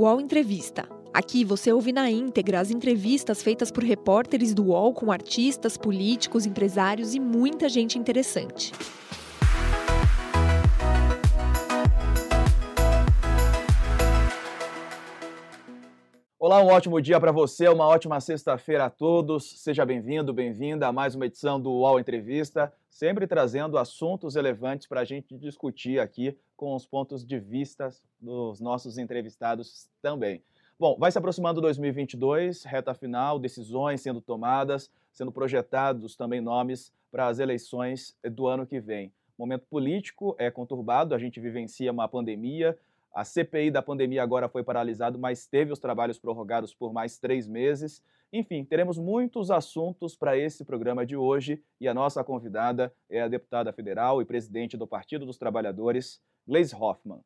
UOL Entrevista. Aqui você ouve na íntegra as entrevistas feitas por repórteres do UOL com artistas, políticos, empresários e muita gente interessante. Olá, um ótimo dia para você, uma ótima sexta-feira a todos. Seja bem-vindo, bem-vinda a mais uma edição do UOL Entrevista, sempre trazendo assuntos relevantes para a gente discutir aqui com os pontos de vista dos nossos entrevistados também. Bom, vai se aproximando 2022, reta final, decisões sendo tomadas, sendo projetados também nomes para as eleições do ano que vem. O momento político é conturbado, a gente vivencia uma pandemia, a CPI da pandemia agora foi paralisada, mas teve os trabalhos prorrogados por mais três meses. Enfim, teremos muitos assuntos para esse programa de hoje e a nossa convidada é a deputada federal e presidente do Partido dos Trabalhadores, Gleisi Hoffmann.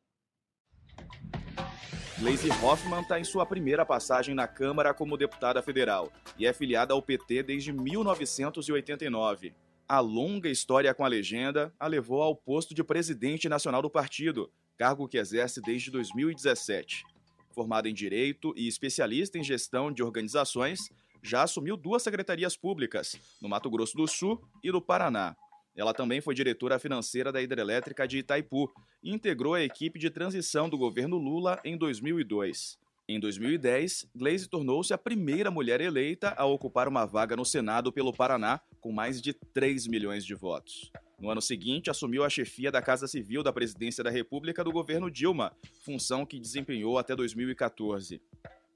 Gleisi Hoffmann está em sua primeira passagem na Câmara como deputada federal e é filiada ao PT desde 1989. A longa história com a legenda a levou ao posto de presidente nacional do partido, cargo que exerce desde 2017. Formada em Direito e especialista em gestão de organizações, já assumiu duas secretarias públicas, no Mato Grosso do Sul e no Paraná. Ela também foi diretora financeira da hidrelétrica de Itaipu e integrou a equipe de transição do governo Lula em 2002. Em 2010, Gleisi tornou-se a primeira mulher eleita a ocupar uma vaga no Senado pelo Paraná, com mais de 3 milhões de votos. No ano seguinte, assumiu a chefia da Casa Civil da Presidência da República do governo Dilma, função que desempenhou até 2014.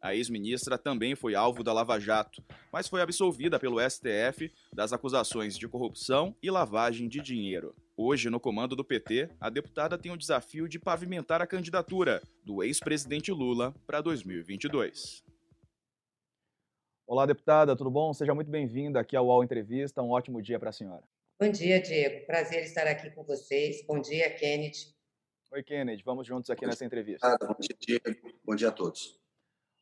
A ex-ministra também foi alvo da Lava Jato, mas foi absolvida pelo STF das acusações de corrupção e lavagem de dinheiro. Hoje, no comando do PT, a deputada tem o desafio de pavimentar a candidatura do ex-presidente Lula para 2022. Olá, deputada, tudo bom? Seja muito bem-vinda aqui ao UOL Entrevista. Um ótimo dia para a senhora. Bom dia, Diego. Prazer estar aqui com vocês. Bom dia, Kennedy. Oi, Kennedy. Vamos juntos aqui nessa entrevista. Bom dia, Diego. Bom dia a todos.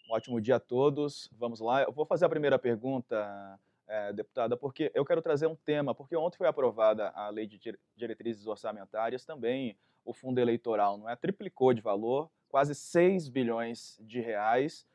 Um ótimo dia a todos. Vamos lá. Eu vou fazer a primeira pergunta, é, deputada, porque eu quero trazer um tema, porque ontem foi aprovada a lei de diretrizes orçamentárias, também o fundo eleitoral, não é? Triplicou de valor, quase 6 bilhões de reais,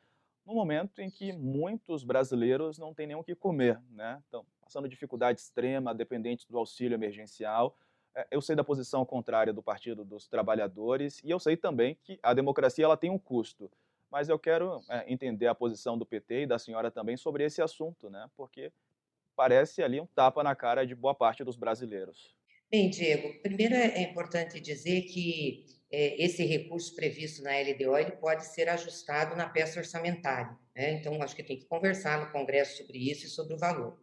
no momento em que muitos brasileiros não têm nem o que comer, né? Então, passando dificuldade extrema, dependentes do auxílio emergencial. É, eu sei da posição contrária do Partido dos Trabalhadores e eu sei também que a democracia ela tem um custo. Mas eu quero é, entender a posição do PT e da senhora também sobre esse assunto, né? Porque parece ali um tapa na cara de boa parte dos brasileiros. Bem, Diego, primeiro é, é importante dizer que é, esse recurso previsto na LDO ele pode ser ajustado na peça orçamentária. Né? Então, acho que tem que conversar no Congresso sobre isso e sobre o valor.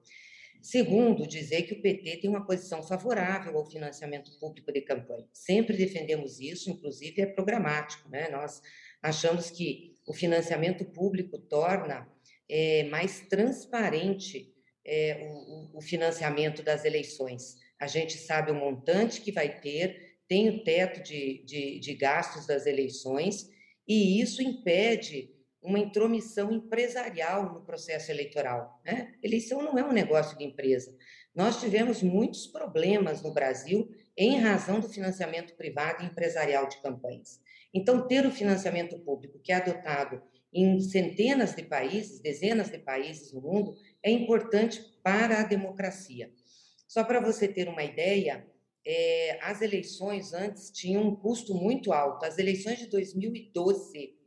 Segundo, dizer que o PT tem uma posição favorável ao financiamento público de campanha. Sempre defendemos isso, inclusive é programático. Né? Nós achamos que o financiamento público torna é, mais transparente é, o, o financiamento das eleições. A gente sabe o montante que vai ter, tem o teto de, de, de gastos das eleições, e isso impede uma intromissão empresarial no processo eleitoral. Né? Eleição não é um negócio de empresa. Nós tivemos muitos problemas no Brasil em razão do financiamento privado e empresarial de campanhas. Então, ter o financiamento público, que é adotado em centenas de países, dezenas de países no mundo, é importante para a democracia. Só para você ter uma ideia, é, as eleições antes tinham um custo muito alto. As eleições de 2012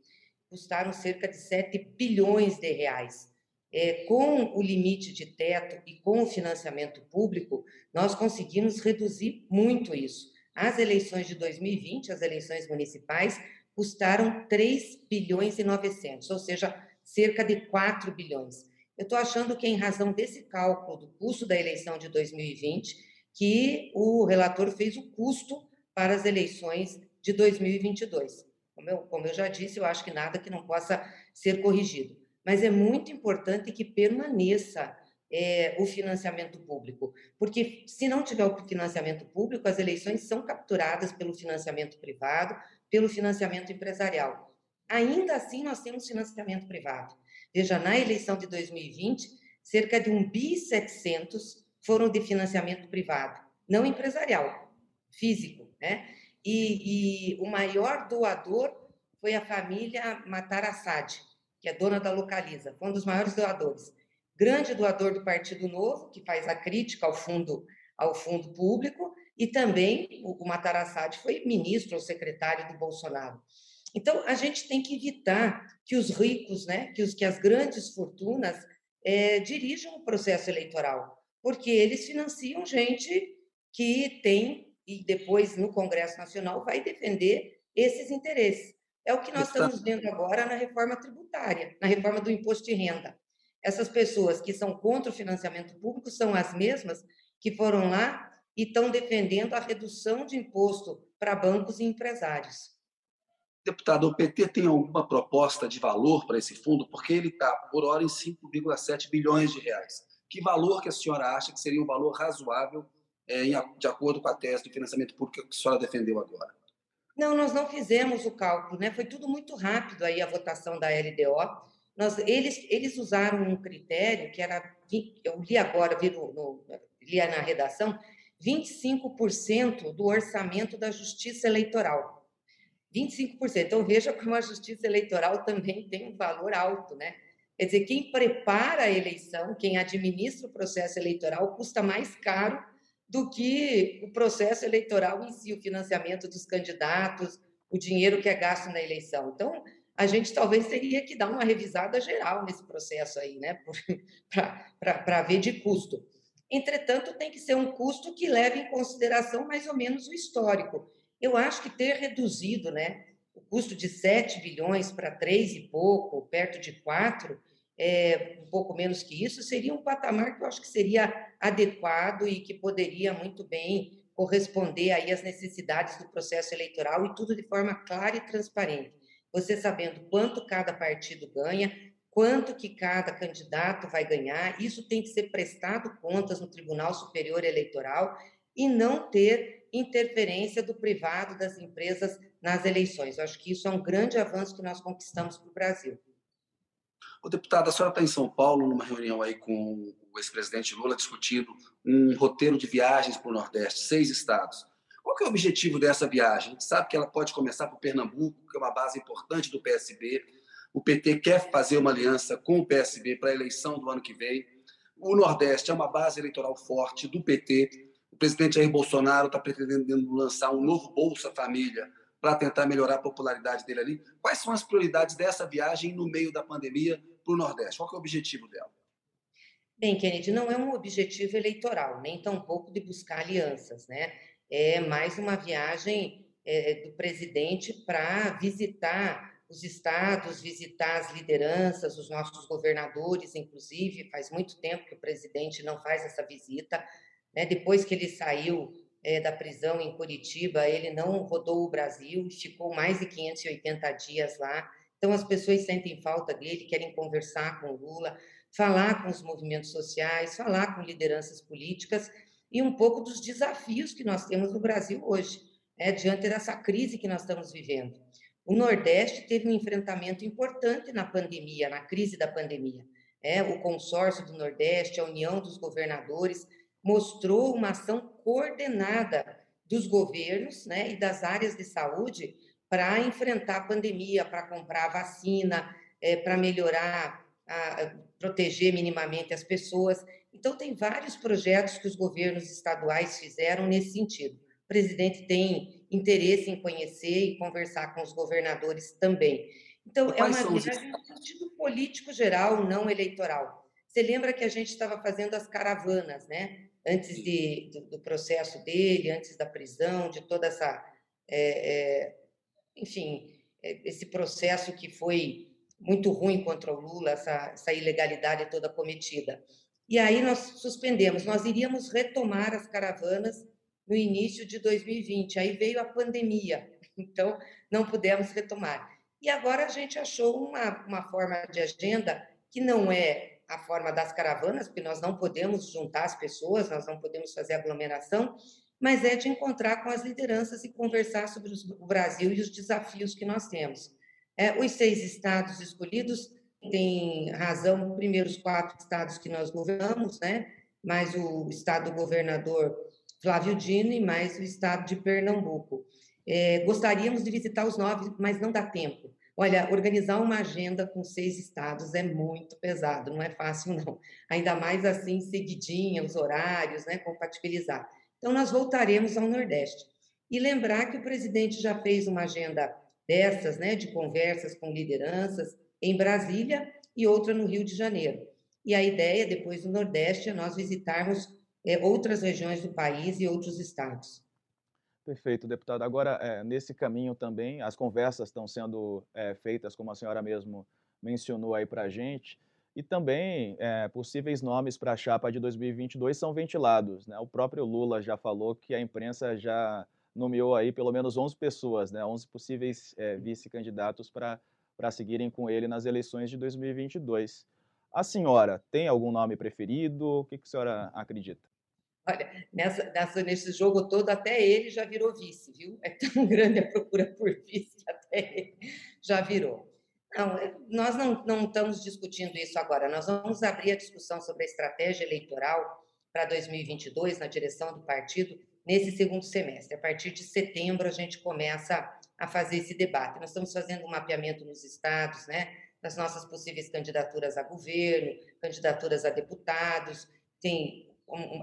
custaram cerca de 7 bilhões de reais. É, com o limite de teto e com o financiamento público, nós conseguimos reduzir muito isso. As eleições de 2020, as eleições municipais, custaram 3 bilhões e 900, ou seja, cerca de 4 bilhões. Eu estou achando que, em razão desse cálculo do custo da eleição de 2020, que o relator fez o custo para as eleições de 2022. Como eu, como eu já disse, eu acho que nada que não possa ser corrigido. Mas é muito importante que permaneça é, o financiamento público, porque se não tiver o financiamento público, as eleições são capturadas pelo financiamento privado, pelo financiamento empresarial. Ainda assim, nós temos financiamento privado. Veja, na eleição de 2020, cerca de 1 bi 700 foram de financiamento privado, não empresarial, físico, né? E, e o maior doador foi a família Matarassad, que é dona da Localiza, foi um dos maiores doadores. Grande doador do Partido Novo, que faz a crítica ao fundo, ao fundo público, e também o, o Matarassad foi ministro ou secretário do Bolsonaro. Então, a gente tem que evitar que os ricos, né, que, os, que as grandes fortunas é, dirijam o processo eleitoral, porque eles financiam gente que tem, e depois no Congresso Nacional vai defender esses interesses. É o que nós estamos vendo agora na reforma tributária, na reforma do imposto de renda. Essas pessoas que são contra o financiamento público são as mesmas que foram lá e estão defendendo a redução de imposto para bancos e empresários. Deputado, o PT tem alguma proposta de valor para esse fundo? Porque ele está, por hora, em 5,7 bilhões de reais. Que valor que a senhora acha que seria um valor razoável é, de acordo com a tese do financiamento público que a senhora defendeu agora? Não, nós não fizemos o cálculo, né? Foi tudo muito rápido aí a votação da LDO. Nós, eles, eles usaram um critério que era, eu li agora, vi, no, no, li na redação, 25% do orçamento da Justiça Eleitoral. 25%. Então, veja como a justiça eleitoral também tem um valor alto, né? Quer dizer, quem prepara a eleição, quem administra o processo eleitoral, custa mais caro do que o processo eleitoral em si, o financiamento dos candidatos, o dinheiro que é gasto na eleição. Então, a gente talvez teria que dar uma revisada geral nesse processo aí, né? Para ver de custo. Entretanto, tem que ser um custo que leve em consideração mais ou menos o histórico. Eu acho que ter reduzido né, o custo de 7 bilhões para 3 e pouco, perto de 4, é, um pouco menos que isso, seria um patamar que eu acho que seria adequado e que poderia muito bem corresponder aí às necessidades do processo eleitoral e tudo de forma clara e transparente. Você sabendo quanto cada partido ganha, quanto que cada candidato vai ganhar, isso tem que ser prestado contas no Tribunal Superior Eleitoral e não ter interferência do privado, das empresas nas eleições. Eu acho que isso é um grande avanço que nós conquistamos para o Brasil. O deputado, a senhora está em São Paulo numa reunião aí com o ex-presidente Lula discutindo um roteiro de viagens para o Nordeste, seis estados. Qual é o objetivo dessa viagem? A gente sabe que ela pode começar por Pernambuco, que é uma base importante do PSB. O PT quer fazer uma aliança com o PSB para a eleição do ano que vem. O Nordeste é uma base eleitoral forte do PT. O presidente Jair Bolsonaro está pretendendo lançar um novo Bolsa Família para tentar melhorar a popularidade dele ali. Quais são as prioridades dessa viagem no meio da pandemia para o Nordeste? Qual é o objetivo dela? Bem, Kennedy, não é um objetivo eleitoral, nem tampouco de buscar alianças, né? É mais uma viagem é, do presidente para visitar os estados, visitar as lideranças, os nossos governadores, inclusive. Faz muito tempo que o presidente não faz essa visita. Né? Depois que ele saiu é, da prisão em Curitiba, ele não rodou o Brasil, ficou mais de 580 dias lá. Então, as pessoas sentem falta dele, querem conversar com Lula, falar com os movimentos sociais, falar com lideranças políticas e um pouco dos desafios que nós temos no Brasil hoje, né, diante dessa crise que nós estamos vivendo. O Nordeste teve um enfrentamento importante na pandemia, na crise da pandemia. É, o consórcio do Nordeste, a união dos governadores, mostrou uma ação coordenada dos governos né, e das áreas de saúde para enfrentar a pandemia, para comprar vacina, é, para melhorar, a, proteger minimamente as pessoas. Então, tem vários projetos que os governos estaduais fizeram nesse sentido. O presidente tem interesse em conhecer e conversar com os governadores também. Então, é uma viagem no sentido político geral, não eleitoral. Você lembra que a gente estava fazendo as caravanas, né? antes de, do, do, processo dele, antes da prisão, de toda essa, é, é, enfim, é, esse processo que foi muito ruim contra o Lula, essa, essa ilegalidade toda cometida. E aí nós suspendemos, nós iríamos retomar as caravanas no início de 2020, aí veio a pandemia, então não pudemos retomar. E agora a gente achou uma, uma forma de agenda que não é a forma das caravanas, porque nós não podemos juntar as pessoas, nós não podemos fazer aglomeração, mas é de encontrar com as lideranças e conversar sobre o Brasil e os desafios que nós temos. É, os seis estados escolhidos têm razão, os quatro estados que nós governamos, né? mais o estado do governador Flávio Dino e mais o estado de Pernambuco. É, gostaríamos de visitar os nove, mas não dá tempo. Olha, organizar uma agenda com seis estados é muito pesado, não é fácil, não. Ainda mais assim, seguidinha, os horários, né, compatibilizar. Então, nós voltaremos ao Nordeste. E lembrar que o presidente já fez uma agenda dessas, né, de conversas com lideranças em Brasília e outra no Rio de Janeiro. E a ideia, depois do Nordeste, é nós visitarmos é, outras regiões do país e outros estados. Perfeito, deputado. Agora, é, nesse caminho também, as conversas estão sendo é, feitas, como a senhora mesmo mencionou aí para a gente, e também é, possíveis nomes para a chapa de 2022 são ventilados. Né? O próprio Lula já falou que a imprensa já nomeou aí pelo menos 11 pessoas, né? 11 possíveis é, vice-candidatos para seguirem com ele nas eleições de 2022. A senhora tem algum nome preferido? O que, que a senhora acredita? Olha, nessa, nessa, nesse jogo todo, até ele já virou vice, viu? É tão grande a procura por vice que até ele já virou. Não, é, nós não, não estamos discutindo isso agora. Nós vamos abrir a discussão sobre a estratégia eleitoral para 2022 na direção do partido nesse segundo semestre. A partir de setembro, a gente começa a fazer esse debate. Nós estamos fazendo um mapeamento nos estados, né? Das nossas possíveis candidaturas a governo, candidaturas a deputados, tem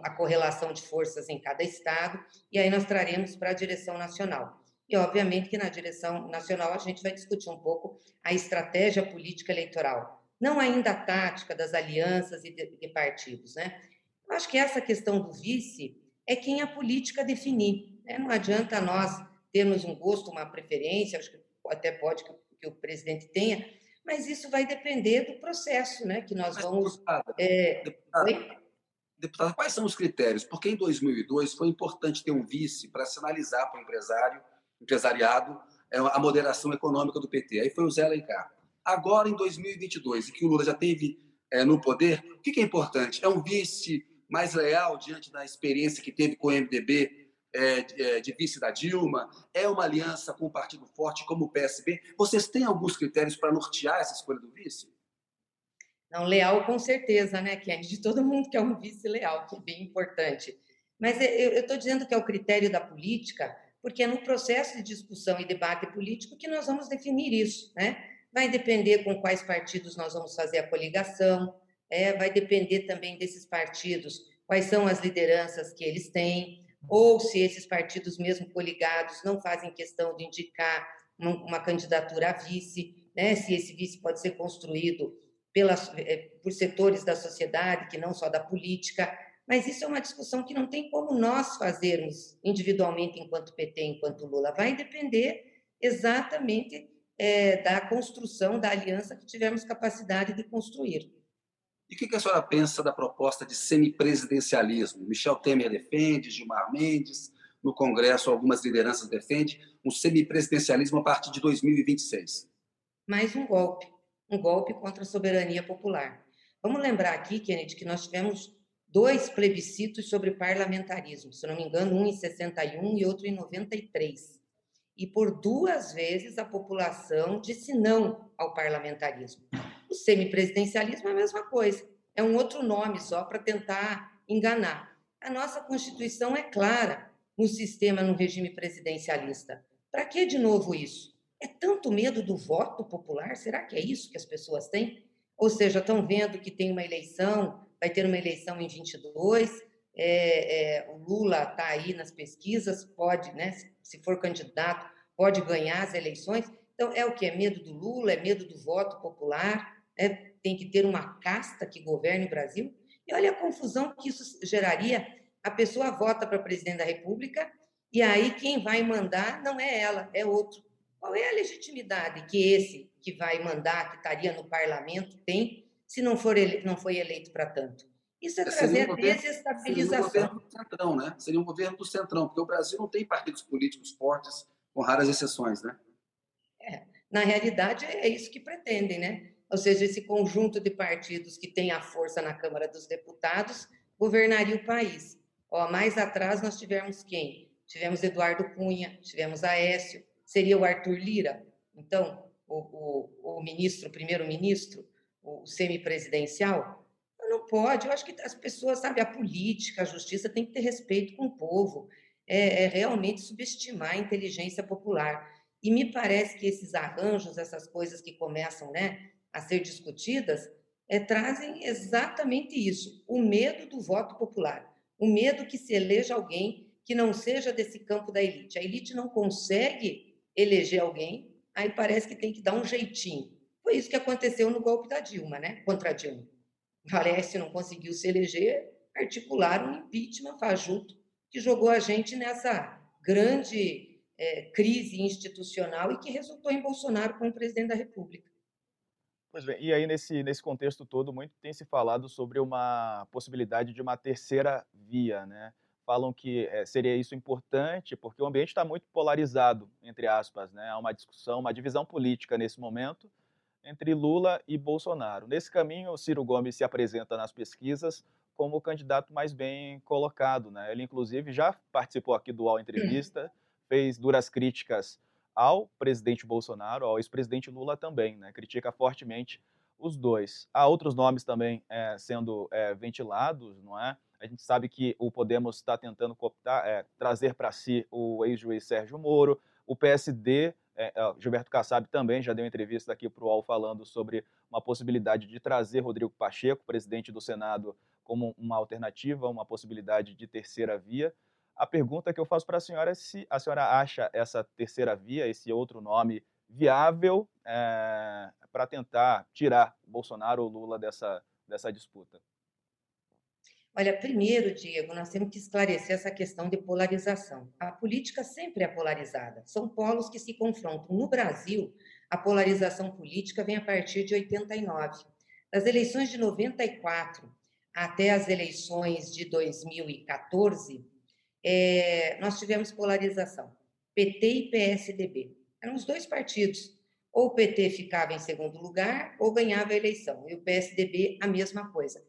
a correlação de forças em cada estado, e aí nós traremos para a direção nacional. E, obviamente, que na direção nacional a gente vai discutir um pouco a estratégia política eleitoral, não ainda a tática das alianças e de, de partidos. Né? Eu acho que essa questão do vice é quem a política definir. Né? Não adianta nós termos um gosto, uma preferência, acho que até pode que, que o presidente tenha, mas isso vai depender do processo né? que nós vamos. Deputada, é... deputada, Deputada, quais são os critérios? Porque em 2002 foi importante ter um vice para sinalizar para o empresário, empresariado é, a moderação econômica do PT. Aí foi o Zé Alencar. Agora, em 2022, e que o Lula já teve é, no poder, o que, é importante? É um vice mais leal diante da experiência que teve com o MDB é, é, de vice da Dilma? É uma aliança com um partido forte como o PSB? Vocês têm alguns critérios para nortear essa escolha do vice? Não, leal com certeza, né, Kenny? De todo mundo que é um vice leal, que é bem importante. Mas eu estou dizendo que é o critério da política, porque é no processo de discussão e debate político que nós vamos definir isso, né? Vai depender com quais partidos nós vamos fazer a coligação, é, vai depender também desses partidos, quais são as lideranças que eles têm, ou se esses partidos, mesmo coligados, não fazem questão de indicar uma, candidatura a vice, né? Se esse vice pode ser construído pelas, eh, por setores da sociedade, que não só da política, mas isso é uma discussão que não tem como nós fazermos individualmente enquanto PT, enquanto Lula. Vai depender exatamente é, da construção da aliança que tivermos capacidade de construir. E o que a senhora pensa da proposta de semipresidencialismo? Michel Temer defende, Gilmar Mendes, no Congresso algumas lideranças defendem um semipresidencialismo a partir de 2026. Mais um golpe um golpe contra a soberania popular. Vamos lembrar aqui, Kennedy, que nós tivemos dois plebiscitos sobre parlamentarismo, se não me engano, um em 61 e outro em 93. E por duas vezes a população disse não ao parlamentarismo. O semipresidencialismo é a mesma coisa, é um outro nome só para tentar enganar. A nossa Constituição é clara no sistema, no regime presidencialista. Para que de novo isso? É tanto medo do voto popular? Será que é isso que as pessoas têm? Ou seja, estão vendo que tem uma eleição, vai ter uma eleição em 22, é, é, o Lula está aí nas pesquisas, pode, né, se for candidato, pode ganhar as eleições. Então, é o que? É medo do Lula, é medo do voto popular, é, tem que ter uma casta que governe o Brasil. E olha a confusão que isso geraria. A pessoa vota para presidente da República e aí quem vai mandar não é ela, é outro. Qual é a legitimidade que esse que vai mandar, que estaria no parlamento, tem, se não, for ele, não foi eleito para tanto? Isso é, é trazer um governo, desestabilização. Seria um governo do centrão, né? Seria um governo do centrão, porque o Brasil não tem partidos políticos fortes, com raras exceções, né? É, na realidade, é isso que pretendem, né? Ou seja, esse conjunto de partidos que tem a força na Câmara dos Deputados governaria o país. Ó, mais atrás nós tivemos quem? Tivemos Eduardo Cunha, tivemos Aécio, seria o Arthur Lira. Então, o, o, o ministro, o primeiro-ministro, o semipresidencial, não pode. Eu acho que as pessoas, sabe, a política, a justiça tem que ter respeito com o povo. é, é realmente subestimar a inteligência popular. E me parece que esses arranjos, essas coisas que começam né, a ser discutidas, é, trazem exatamente isso: o medo do voto popular, o medo que se eleja alguém que não seja desse campo da elite. A elite não consegue eleger alguém, aí parece que tem que dar um jeitinho. Foi isso que aconteceu no golpe da Dilma, né? Contra a Dilma. Valeste não conseguiu se eleger, articularam um impeachment fajuto que jogou a gente nessa grande é, crise institucional e que resultou em Bolsonaro como presidente da República. Pois bem, e aí nesse, nesse contexto todo, muito tem se falado sobre uma possibilidade de uma terceira via, né? Falam que é, seria isso importante, porque o ambiente está muito polarizado, entre aspas, né? Há uma discussão, uma divisão política nesse momento entre Lula e Bolsonaro. Nesse caminho, o Ciro Gomes se apresenta nas pesquisas como o candidato mais bem colocado, né? Ele, inclusive, já participou aqui do UOL Entrevista, fez duras críticas ao presidente Bolsonaro, ao ex-presidente Lula também, né? critica fortemente os dois. Há outros nomes também é, sendo é, ventilados, não é? A gente sabe que o Podemos está tentando cooptar, é, trazer para si o ex-juiz Sérgio Moro, o PSD, Gilberto Kassab também já deu entrevista aqui para o UOL falando sobre uma possibilidade de trazer Rodrigo Pacheco, presidente do Senado, como uma alternativa, uma possibilidade de terceira via. A pergunta que eu faço para a senhora é se a senhora acha essa terceira via, esse outro nome, viável é, para tentar tirar Bolsonaro ou Lula dessa, dessa disputa. Olha, primeiro, Diego, nós temos que esclarecer essa questão de polarização. A política sempre é polarizada, são polos que se confrontam. No Brasil, a polarização política vem a partir de 89. Das eleições de 94 até as eleições de 2014, é, nós tivemos polarização, PT e PSDB. Eram os dois partidos. Ou o PT ficava em segundo lugar ou ganhava a eleição, e o PSDB a mesma coisa.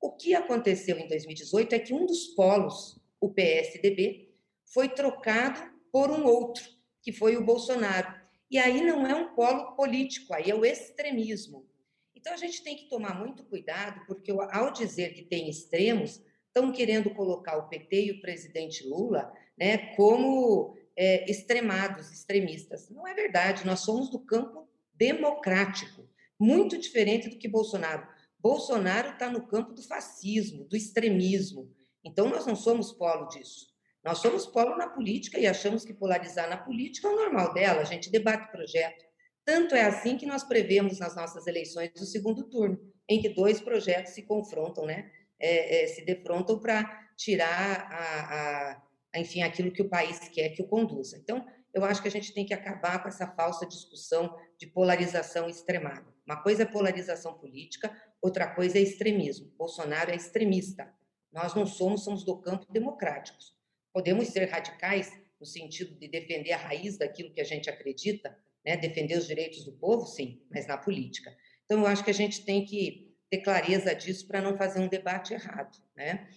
O que aconteceu em 2018 é que um dos polos, o PSDB, foi trocado por um outro, que foi o Bolsonaro. E aí não é um polo político, aí é o extremismo. Então a gente tem que tomar muito cuidado, porque ao dizer que tem extremos, estão querendo colocar o PT e o presidente Lula né, como é, extremados, extremistas. Não é verdade, nós somos do campo democrático, muito diferente do que Bolsonaro. Bolsonaro está no campo do fascismo, do extremismo. Então, nós não somos polo disso. Nós somos polo na política e achamos que polarizar na política é o normal dela, a gente debate projeto. Tanto é assim que nós prevemos nas nossas eleições o segundo turno, em que dois projetos se confrontam, né? é, é, se defrontam para tirar, a, a, a, enfim, aquilo que o país quer que o conduza. Então, eu acho que a gente tem que acabar com essa falsa discussão de polarização extremada. Uma coisa é polarização política, outra coisa é extremismo. Bolsonaro é extremista. Nós não somos, somos do campo democráticos. Podemos ser radicais no sentido de defender a raiz daquilo que a gente acredita, né? defender os direitos do povo, sim, mas na política. Então, eu acho que a gente tem que ter clareza disso para não fazer um debate errado. Né?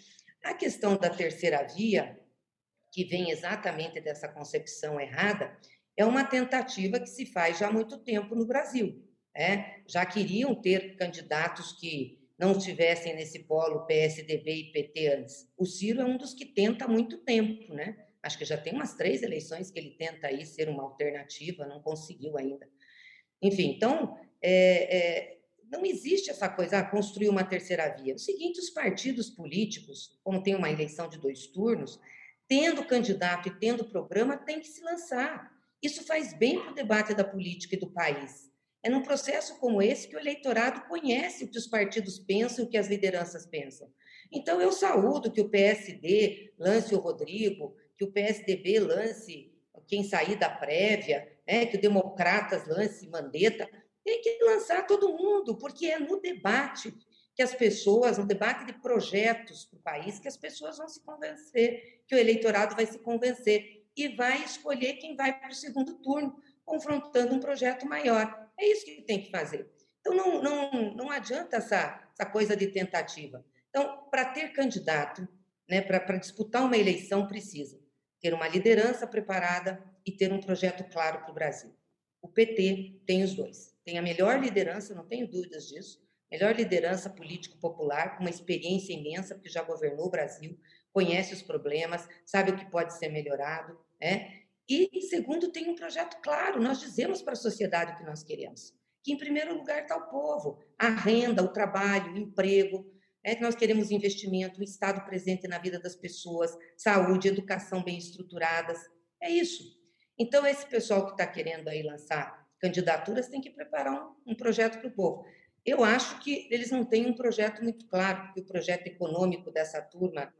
A questão da terceira via, que vem exatamente dessa concepção errada, é uma tentativa que se faz já há muito tempo no Brasil. Né? Já queriam ter candidatos que não estivessem nesse polo PSDB e PT antes. O Ciro é um dos que tenta há muito tempo, né? Acho que já tem umas três eleições que ele tenta aí ser uma alternativa, não conseguiu ainda. Enfim, então, é, é, não existe essa coisa, ah, construir uma terceira via. É o seguinte, os partidos políticos, como tem uma eleição de dois turnos, tendo candidato e tendo programa, tem que se lançar. Isso faz bem para o debate da política e do país. É num processo como esse que o eleitorado conhece o que os partidos pensam e o que as lideranças pensam. Então, eu saúdo que o PSD lance o Rodrigo, que o PSDB lance quem sair da prévia, né, que o Democratas lance Mandetta, tem que lançar todo mundo, porque é no debate que as pessoas, no debate de projetos para o país, que as pessoas vão se convencer, que o eleitorado vai se convencer e vai escolher quem vai para o segundo turno, confrontando um projeto maior. É isso que tem que fazer. Então, não, não, não adianta essa, essa coisa de tentativa. Então, para ter candidato, né, para disputar uma eleição, precisa ter uma liderança preparada e ter um projeto claro para o Brasil. O PT tem os dois tem a melhor liderança, não tenho dúvidas disso, melhor liderança político-popular, com uma experiência imensa, porque já governou o Brasil, conhece os problemas, sabe o que pode ser melhorado, né? E, segundo, tem um projeto claro. Nós dizemos para a sociedade o que nós queremos. Que, em primeiro lugar, está o povo. A renda, o trabalho, o emprego. É que nós queremos investimento, o Estado presente na vida das pessoas, saúde, educação bem estruturadas. É isso. Então, esse pessoal que está querendo aí lançar candidaturas tem que preparar um, um projeto para o povo. Eu acho que eles não têm um projeto muito claro, porque o projeto econômico dessa turma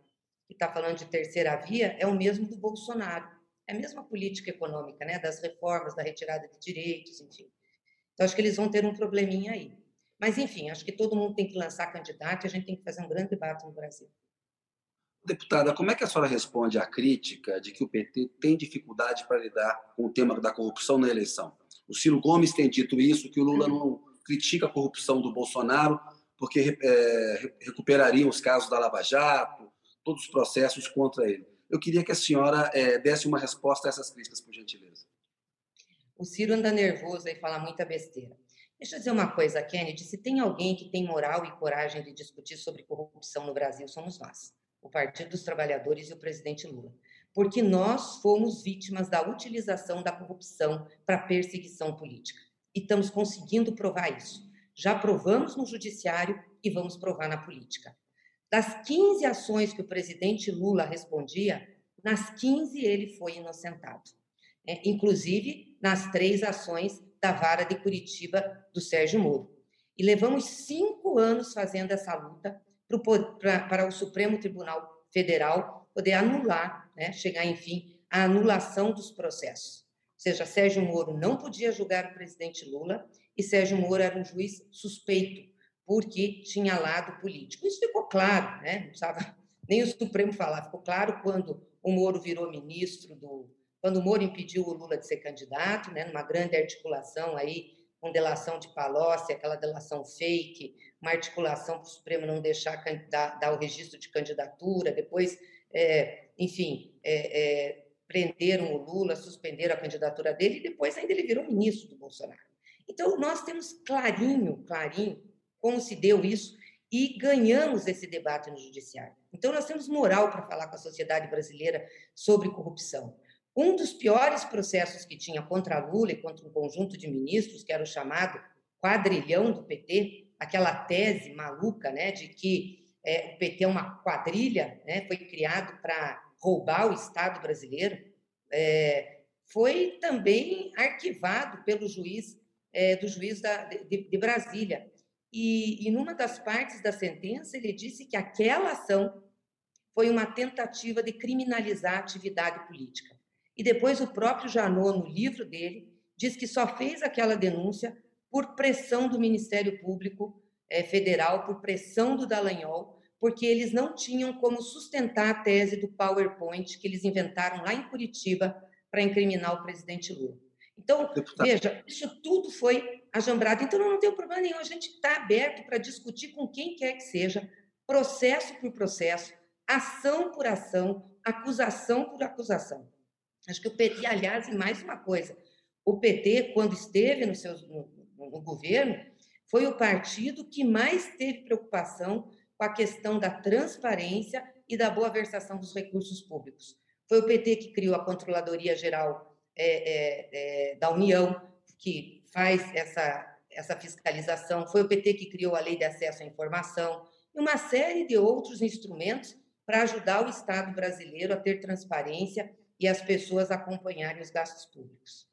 que está falando de terceira via é o mesmo do Bolsonaro. É a mesma política econômica, né? Das reformas, da retirada de direitos, enfim. Então, acho que eles vão ter um probleminha aí. Mas, enfim, acho que todo mundo tem que lançar candidato e a gente tem que fazer um grande debate no Brasil. Deputada, como é que a senhora responde à crítica de que o PT tem dificuldade para lidar com o tema da corrupção na eleição? O Ciro Gomes tem dito isso, que o Lula não critica a corrupção do Bolsonaro porque é, recuperaria os casos da Lava Jato, todos os processos contra ele. Eu queria que a senhora é, desse uma resposta a essas críticas, por gentileza. O Ciro anda nervoso e fala muita besteira. Deixa eu dizer uma coisa, Kennedy: se tem alguém que tem moral e coragem de discutir sobre corrupção no Brasil, somos nós, o Partido dos Trabalhadores e o presidente Lula. Porque nós fomos vítimas da utilização da corrupção para perseguição política. E estamos conseguindo provar isso. Já provamos no judiciário e vamos provar na política. Das 15 ações que o presidente Lula respondia, nas 15 ele foi inocentado. É, inclusive nas três ações da vara de Curitiba do Sérgio Moro. E levamos cinco anos fazendo essa luta para o Supremo Tribunal Federal poder anular, né, chegar, enfim, à anulação dos processos. Ou seja, Sérgio Moro não podia julgar o presidente Lula e Sérgio Moro era um juiz suspeito porque tinha lado político. Isso ficou claro, né? não precisava nem o Supremo falar, ficou claro quando o Moro virou ministro do. Quando o Moro impediu o Lula de ser candidato, né, numa grande articulação aí, com delação de Palocci, aquela delação fake, uma articulação para o Supremo não deixar dar, dar, o registro de candidatura, depois, é, enfim, é, é, prenderam o Lula, suspenderam a candidatura dele, e depois ainda ele virou ministro do Bolsonaro. Então, nós temos clarinho, clarinho, como se deu isso, e ganhamos esse debate no judiciário. Então, nós temos moral para falar com a sociedade brasileira sobre corrupção. Um dos piores processos que tinha contra Lula e contra um conjunto de ministros, que era o chamado quadrilhão do PT, aquela tese maluca né, de que é, o PT é uma quadrilha, né, foi criado para roubar o Estado brasileiro, é, foi também arquivado pelo juiz é, do juiz da, de, de Brasília. E, e numa das partes da sentença, ele disse que aquela ação foi uma tentativa de criminalizar a atividade política. E depois o próprio Janot, no livro dele, diz que só fez aquela denúncia por pressão do Ministério Público é, Federal, por pressão do Dallagnol, porque eles não tinham como sustentar a tese do PowerPoint que eles inventaram lá em Curitiba para incriminar o presidente Lula. Então, Deputado. veja, isso tudo foi ajambrado. Então, não tem problema nenhum. A gente está aberto para discutir com quem quer que seja, processo por processo, ação por ação, acusação por acusação. Acho que o PT, aliás, e mais uma coisa, o PT, quando esteve no, seu, no, no governo, foi o partido que mais teve preocupação com a questão da transparência e da boa versação dos recursos públicos. Foi o PT que criou a Controladoria Geral é, é, é, da União, que faz essa, essa fiscalização, foi o PT que criou a Lei de Acesso à Informação, e uma série de outros instrumentos para ajudar o Estado brasileiro a ter transparência e as pessoas acompanharem os gastos públicos.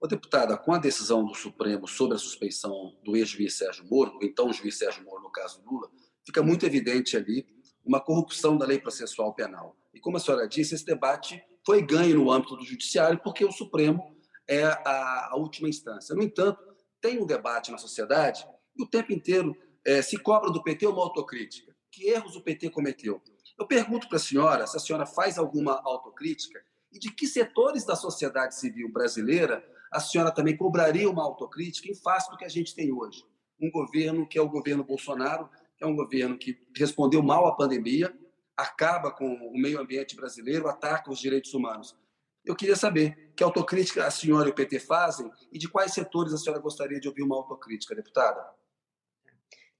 Ô, deputada, com a decisão do Supremo sobre a suspeição do ex-juiz Sérgio Moro, então juiz Sérgio Moro, no caso Lula, fica muito evidente ali uma corrupção da lei processual penal. E como a senhora disse, esse debate foi ganho no âmbito do judiciário, porque o Supremo é a, a última instância. No entanto, tem um debate na sociedade e o tempo inteiro é, se cobra do PT uma autocrítica. Que erros o PT cometeu? Eu pergunto para a senhora se a senhora faz alguma autocrítica e de que setores da sociedade civil brasileira a senhora também cobraria uma autocrítica em face do que a gente tem hoje. Um governo que é o governo Bolsonaro, que é um governo que respondeu mal à pandemia, acaba com o meio ambiente brasileiro, ataca os direitos humanos. Eu queria saber que autocrítica a senhora e o PT fazem e de quais setores a senhora gostaria de ouvir uma autocrítica, deputada?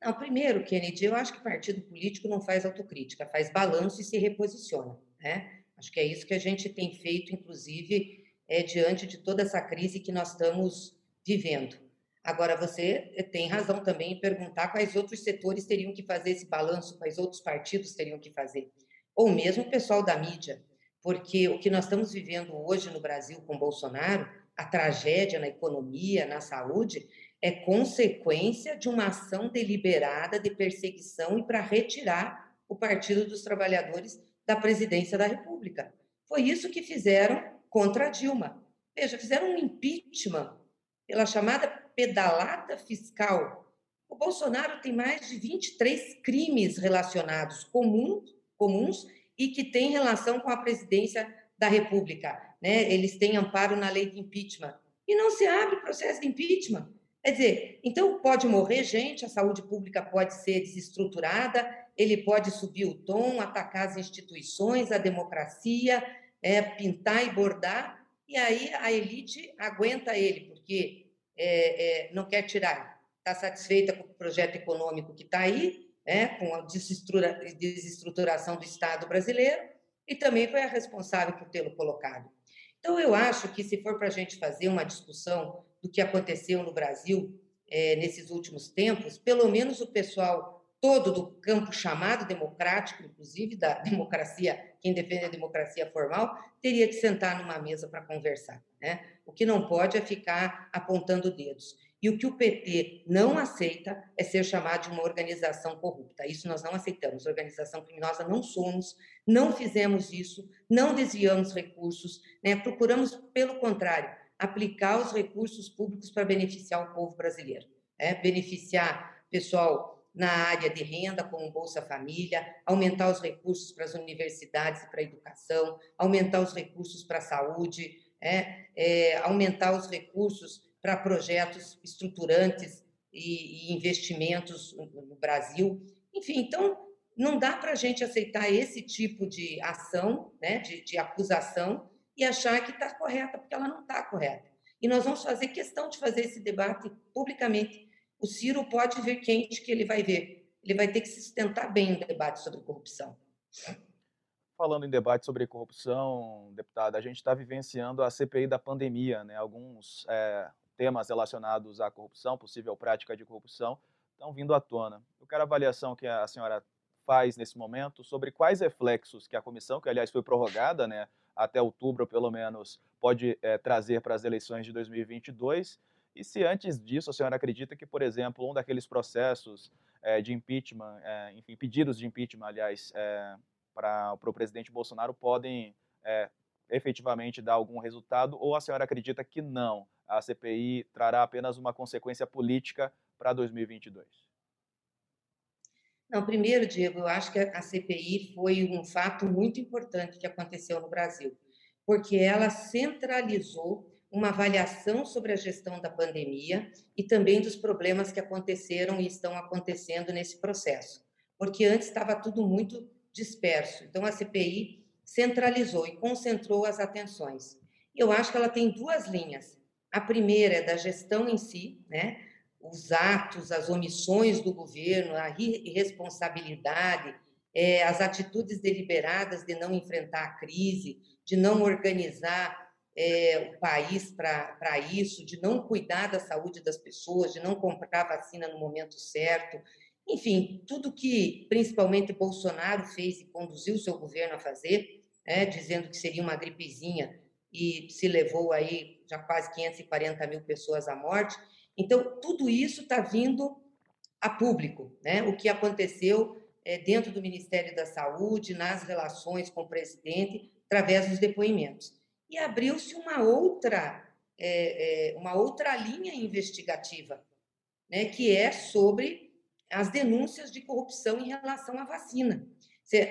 Não, primeiro, Kennedy, eu acho que partido político não faz autocrítica, faz balanço e se reposiciona. Né? Acho que é isso que a gente tem feito, inclusive, é, diante de toda essa crise que nós estamos vivendo. Agora, você tem razão também em perguntar quais outros setores teriam que fazer esse balanço, quais outros partidos teriam que fazer, ou mesmo o pessoal da mídia, porque o que nós estamos vivendo hoje no Brasil com Bolsonaro, a tragédia na economia, na saúde, é consequência de uma ação deliberada de perseguição e para retirar o Partido dos Trabalhadores da presidência da República. Foi isso que fizeram contra a Dilma. Veja, fizeram um impeachment pela chamada pedalada fiscal. O Bolsonaro tem mais de 23 crimes relacionados comuns, comuns e que têm relação com a presidência da República. Né? Eles têm amparo na lei de impeachment. E não se abre processo de impeachment. Quer dizer, então pode morrer gente, a saúde pública pode ser desestruturada, ele pode subir o tom, atacar as instituições, a democracia, é, pintar e bordar, e aí a elite aguenta ele, porque é, é, não quer tirar, está satisfeita com o projeto econômico que está aí, né, com a desestruturação do Estado brasileiro, e também foi a responsável por tê-lo colocado. Então, eu acho que se for para a gente fazer uma discussão do que aconteceu no Brasil é, nesses últimos tempos, pelo menos o pessoal todo do campo chamado democrático, inclusive da democracia, quem defende a democracia formal, teria que sentar numa mesa para conversar. Né? O que não pode é ficar apontando dedos. E o que o PT não aceita é ser chamado de uma organização corrupta. Isso nós não aceitamos. Organização criminosa não somos, não fizemos isso, não desviamos recursos, né? procuramos, pelo contrário, aplicar os recursos públicos para beneficiar o povo brasileiro. Né? Beneficiar pessoal na área de renda, como Bolsa Família, aumentar os recursos para as universidades e para a educação, aumentar os recursos para a saúde, é, é, aumentar os recursos para projetos estruturantes e, e investimentos no Brasil. Enfim, então, não dá para a gente aceitar esse tipo de ação, né, de, de acusação, e achar que está correta, porque ela não está correta. E nós vamos fazer questão de fazer esse debate publicamente. O Ciro pode ver quente que ele vai ver. Ele vai ter que se sustentar bem no debate sobre corrupção. Falando em debate sobre corrupção, deputada, a gente está vivenciando a CPI da pandemia, né? Alguns é, temas relacionados à corrupção, possível prática de corrupção, estão vindo à tona. Eu quero a avaliação que a senhora faz nesse momento sobre quais reflexos que a comissão, que aliás foi prorrogada, né, até outubro pelo menos, pode é, trazer para as eleições de 2022. E se antes disso a senhora acredita que, por exemplo, um daqueles processos é, de impeachment, é, enfim, pedidos de impeachment, aliás, para o presidente Bolsonaro podem efetivamente dar algum resultado, ou a senhora acredita que não? A CPI trará apenas uma consequência política para 2022? Não, primeiro, Diego, eu acho que a CPI foi um fato muito importante que aconteceu no Brasil, porque ela centralizou uma avaliação sobre a gestão da pandemia e também dos problemas que aconteceram e estão acontecendo nesse processo, porque antes estava tudo muito disperso. Então, a CPI centralizou e concentrou as atenções. Eu acho que ela tem duas linhas. A primeira é da gestão em si, né? os atos, as omissões do governo, a irresponsabilidade, é, as atitudes deliberadas de não enfrentar a crise, de não organizar é, o país para isso, de não cuidar da saúde das pessoas, de não comprar vacina no momento certo. Enfim, tudo que principalmente Bolsonaro fez e conduziu o seu governo a fazer, é, dizendo que seria uma gripezinha e se levou aí já quase 540 mil pessoas à morte. Então, tudo isso está vindo a público, né? O que aconteceu é, dentro do Ministério da Saúde, nas relações com o presidente, através dos depoimentos. E abriu-se uma outra, é, é, uma outra linha investigativa, né? Que é sobre as denúncias de corrupção em relação à vacina.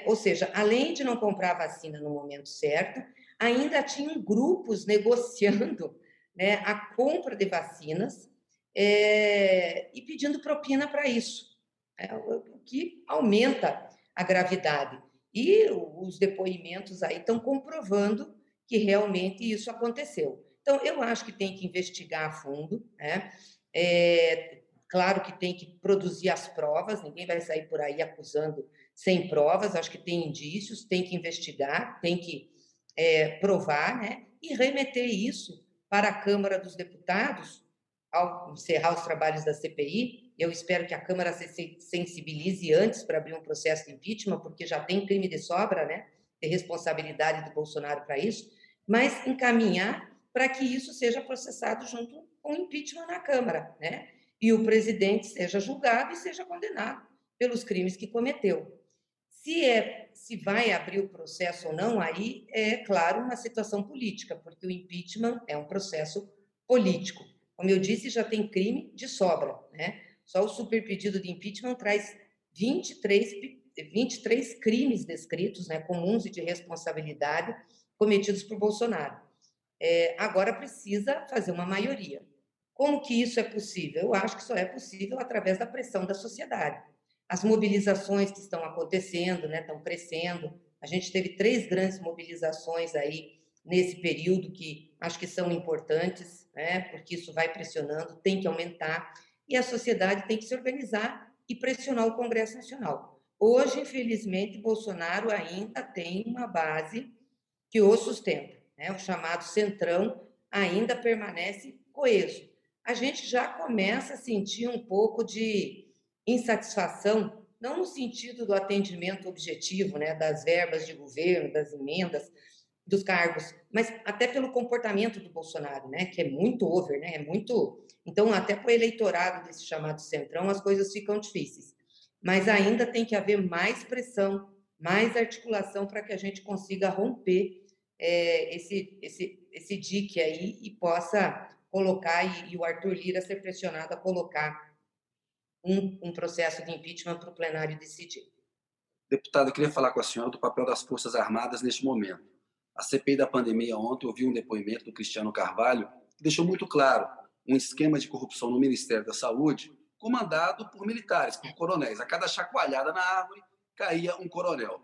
Ou seja, além de não comprar a vacina no momento certo, ainda tinham grupos negociando né, a compra de vacinas é, e pedindo propina para isso, é, o que aumenta a gravidade. E os depoimentos aí estão comprovando que realmente isso aconteceu. Então, eu acho que tem que investigar a fundo, né? É, Claro que tem que produzir as provas, ninguém vai sair por aí acusando sem provas, acho que tem indícios, tem que investigar, tem que é, provar, né? E remeter isso para a Câmara dos Deputados, ao encerrar os trabalhos da CPI. Eu espero que a Câmara se sensibilize antes para abrir um processo de impeachment, porque já tem crime de sobra, né? Ter responsabilidade do Bolsonaro para isso, mas encaminhar para que isso seja processado junto com o impeachment na Câmara, né? e o presidente seja julgado e seja condenado pelos crimes que cometeu. Se é se vai abrir o processo ou não, aí é claro uma situação política, porque o impeachment é um processo político. Como eu disse, já tem crime de sobra, né? Só o superpedido de impeachment traz 23 23 crimes descritos, né, comuns e de responsabilidade cometidos por Bolsonaro. É, agora precisa fazer uma maioria. Como que isso é possível? Eu acho que só é possível através da pressão da sociedade. As mobilizações que estão acontecendo, né, estão crescendo. A gente teve três grandes mobilizações aí nesse período que acho que são importantes, né, porque isso vai pressionando, tem que aumentar e a sociedade tem que se organizar e pressionar o Congresso Nacional. Hoje, infelizmente, Bolsonaro ainda tem uma base que o sustenta, né? O chamado centrão ainda permanece coeso a gente já começa a sentir um pouco de insatisfação, não no sentido do atendimento objetivo, né, das verbas de governo, das emendas, dos cargos, mas até pelo comportamento do Bolsonaro, né, que é muito over, né, é muito. Então, até para o eleitorado desse chamado centrão, as coisas ficam difíceis. Mas ainda tem que haver mais pressão, mais articulação para que a gente consiga romper é, esse, esse, esse dique aí e possa colocar, e, e o Arthur Lira ser pressionado a colocar um, um processo de impeachment para o plenário decidir. Deputado, eu queria falar com a senhora do papel das Forças Armadas neste momento. A CPI da pandemia ontem ouviu um depoimento do Cristiano Carvalho que deixou muito claro um esquema de corrupção no Ministério da Saúde comandado por militares, por coronéis. A cada chacoalhada na árvore caía um coronel.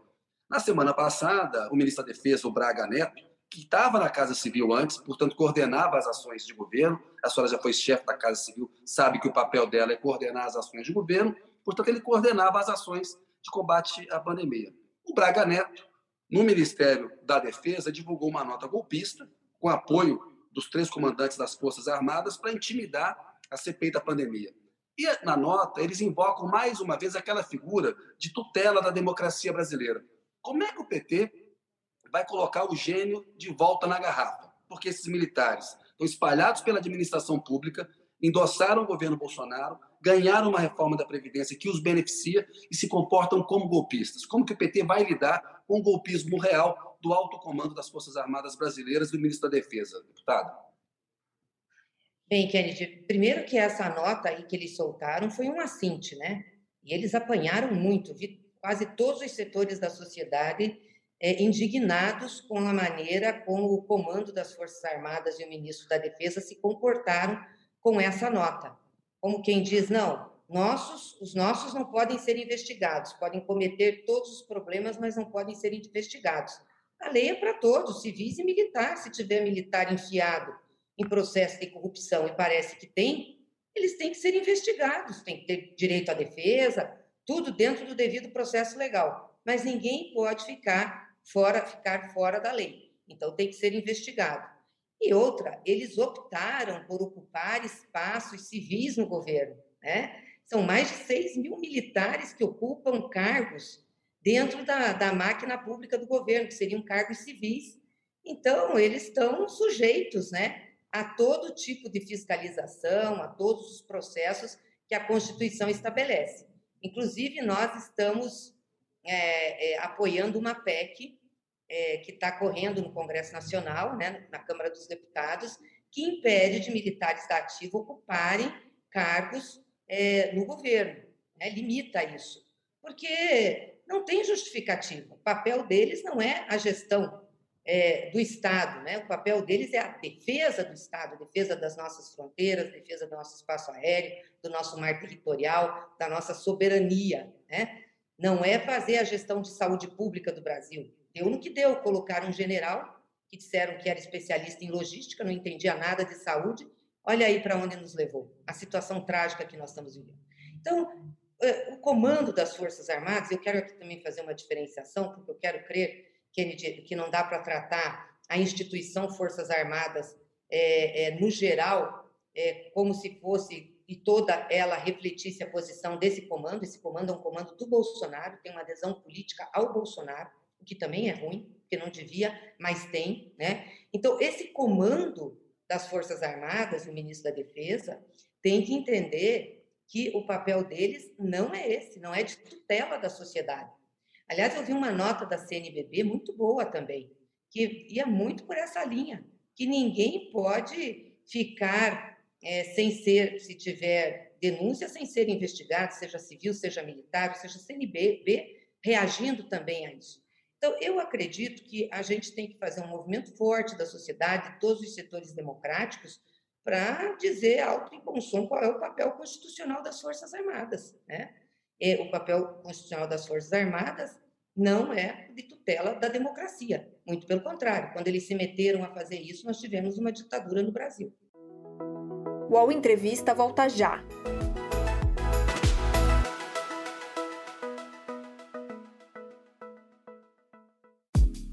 Na semana passada, o ministro da Defesa, o Braga Neto, que estava na Casa Civil antes, portanto, coordenava as ações de governo. A senhora já foi chefe da Casa Civil, sabe que o papel dela é coordenar as ações de governo, portanto, ele coordenava as ações de combate à pandemia. O Braga Neto, no Ministério da Defesa, divulgou uma nota golpista, com apoio dos três comandantes das Forças Armadas, para intimidar a CPI da pandemia. E na nota, eles invocam mais uma vez aquela figura de tutela da democracia brasileira. Como é que o PT vai colocar o gênio de volta na garrafa, porque esses militares estão espalhados pela administração pública, endossaram o governo Bolsonaro, ganharam uma reforma da Previdência que os beneficia e se comportam como golpistas. Como que o PT vai lidar com o golpismo real do alto comando das Forças Armadas Brasileiras e do ministro da Defesa, deputado? Bem, Kennedy, primeiro que essa nota aí que eles soltaram foi um assinte, né? E eles apanharam muito, vi quase todos os setores da sociedade é, indignados com a maneira como o comando das Forças Armadas e o ministro da Defesa se comportaram com essa nota. Como quem diz, não, nossos, os nossos não podem ser investigados, podem cometer todos os problemas, mas não podem ser investigados. A lei é para todos, civis e militar. Se tiver militar enfiado em processo de corrupção e parece que tem, eles têm que ser investigados, têm que ter direito à defesa, tudo dentro do devido processo legal. Mas ninguém pode ficar fora, ficar fora da lei. Então, tem que ser investigado. E outra, eles optaram por ocupar espaços civis no governo. Né? São mais de 6 mil militares que ocupam cargos dentro da, da máquina pública do governo, que seriam cargos civis. Então, eles estão sujeitos né, a todo tipo de fiscalização, a todos os processos que a Constituição estabelece. Inclusive, nós estamos é, é, apoiando uma PEC é, que está correndo no Congresso Nacional, né, na Câmara dos Deputados, que impede de militares da ativa ocuparem cargos é, no governo, né, limita isso, porque não tem justificativa. O papel deles não é a gestão é, do Estado, né? o papel deles é a defesa do Estado, defesa das nossas fronteiras, defesa do nosso espaço aéreo, do nosso mar territorial, da nossa soberania. Né? Não é fazer a gestão de saúde pública do Brasil, Deu no que deu, colocaram um general que disseram que era especialista em logística, não entendia nada de saúde. Olha aí para onde nos levou, a situação trágica que nós estamos vivendo. Então, eh, o comando das Forças Armadas, eu quero aqui também fazer uma diferenciação, porque eu quero crer ele, que não dá para tratar a instituição Forças Armadas é, é, no geral é, como se fosse e toda ela refletisse a posição desse comando. Esse comando é um comando do Bolsonaro, tem uma adesão política ao Bolsonaro, o que também é ruim, porque não devia, mas tem, né? Então, esse comando das Forças Armadas, o ministro da Defesa, tem que entender que o papel deles não é esse, não é de tutela da sociedade. Aliás, eu vi uma nota da CNBB muito boa também, que ia muito por essa linha, que ninguém pode ficar é, sem ser, se tiver denúncia, sem ser investigado, seja civil, seja militar, seja CNBB, reagindo também a isso. Então, eu acredito que a gente tem que fazer um movimento forte da sociedade, todos os setores democráticos, para dizer alto e bom som qual é o papel constitucional das Forças Armadas. Né? E o papel constitucional das Forças Armadas não é de tutela da democracia. Muito pelo contrário, quando eles se meteram a fazer isso, nós tivemos uma ditadura no Brasil. O Entrevista volta já.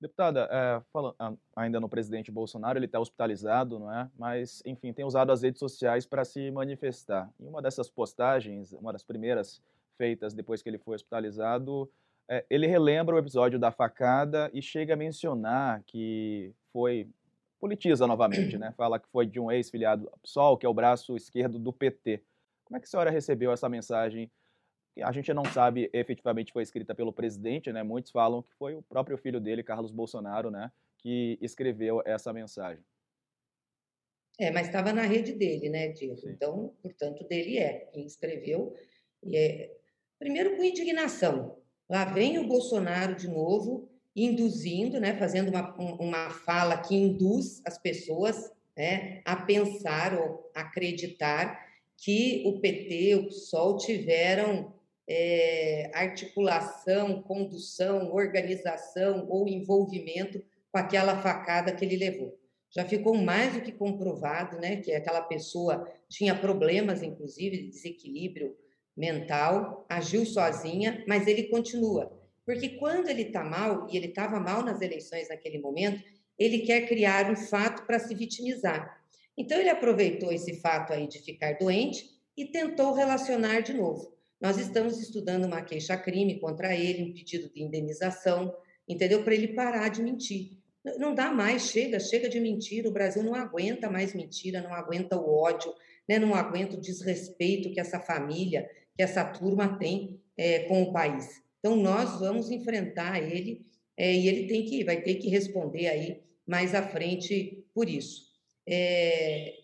Deputada, é, falando ainda no presidente Bolsonaro, ele está hospitalizado, não é? Mas, enfim, tem usado as redes sociais para se manifestar. Em uma dessas postagens, uma das primeiras feitas depois que ele foi hospitalizado, é, ele relembra o episódio da facada e chega a mencionar que foi politiza novamente, né? Fala que foi de um ex-filiado PSOL, que é o braço esquerdo do PT. Como é que a senhora recebeu essa mensagem? A gente não sabe efetivamente foi escrita pelo presidente, né? Muitos falam que foi o próprio filho dele, Carlos Bolsonaro, né, que escreveu essa mensagem. É, mas estava na rede dele, né, Diego? Então, portanto, dele é. Quem escreveu. E é... Primeiro, com indignação. Lá vem o Bolsonaro de novo, induzindo, né, fazendo uma, uma fala que induz as pessoas né, a pensar ou acreditar que o PT, o PSOL tiveram é, articulação, condução, organização ou envolvimento com aquela facada que ele levou. Já ficou mais do que comprovado né, que aquela pessoa tinha problemas, inclusive, de desequilíbrio mental, agiu sozinha, mas ele continua. Porque quando ele está mal, e ele estava mal nas eleições naquele momento, ele quer criar um fato para se vitimizar. Então, ele aproveitou esse fato aí de ficar doente e tentou relacionar de novo. Nós estamos estudando uma queixa-crime contra ele, um pedido de indenização, entendeu? Para ele parar de mentir. Não dá mais, chega, chega de mentira. O Brasil não aguenta mais mentira, não aguenta o ódio, né? não aguenta o desrespeito que essa família, que essa turma tem é, com o país. Então, nós vamos enfrentar ele é, e ele tem que, vai ter que responder aí mais à frente por isso. É,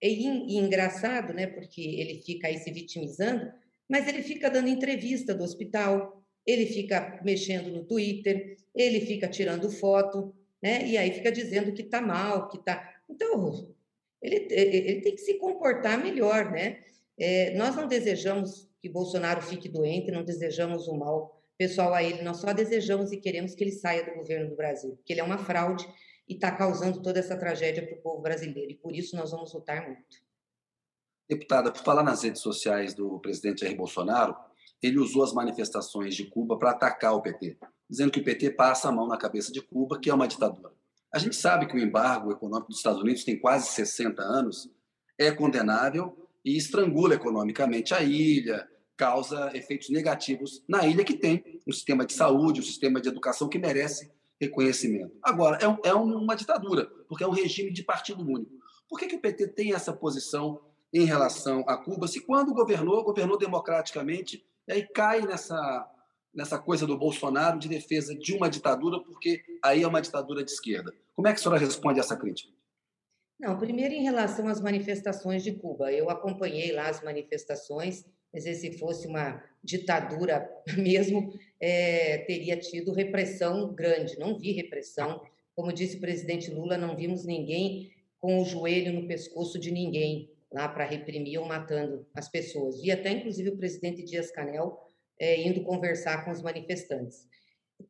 e, engraçado, né, porque ele fica aí se vitimizando, mas ele fica dando entrevista do hospital, ele fica mexendo no Twitter, ele fica tirando foto, né, e aí fica dizendo que está mal, que está... Então, ele, ele tem que se comportar melhor, né? É, nós não desejamos que Bolsonaro fique doente, não desejamos o mal pessoal a ele, nós só desejamos e queremos que ele saia do governo do Brasil, porque ele é uma fraude e está causando toda essa tragédia para o povo brasileiro, e por isso nós vamos lutar muito. Deputada, por falar nas redes sociais do presidente Jair Bolsonaro, ele usou as manifestações de Cuba para atacar o PT, dizendo que o PT passa a mão na cabeça de Cuba, que é uma ditadura. A gente sabe que o embargo econômico dos Estados Unidos tem quase 60 anos, é condenável e estrangula economicamente a ilha, causa efeitos negativos na ilha que tem um sistema de saúde, um sistema de educação que merece reconhecimento. Agora, é, é uma ditadura, porque é um regime de partido único. Por que, que o PT tem essa posição em relação a Cuba, se quando governou, governou democraticamente, e aí cai nessa, nessa coisa do Bolsonaro de defesa de uma ditadura, porque aí é uma ditadura de esquerda. Como é que a senhora responde a essa crítica? Não, primeiro em relação às manifestações de Cuba. Eu acompanhei lá as manifestações, mas se fosse uma ditadura mesmo, é, teria tido repressão grande. Não vi repressão. Como disse o presidente Lula, não vimos ninguém com o joelho no pescoço de ninguém lá para reprimir ou matando as pessoas. Vi até, inclusive, o presidente Dias Canel é, indo conversar com os manifestantes.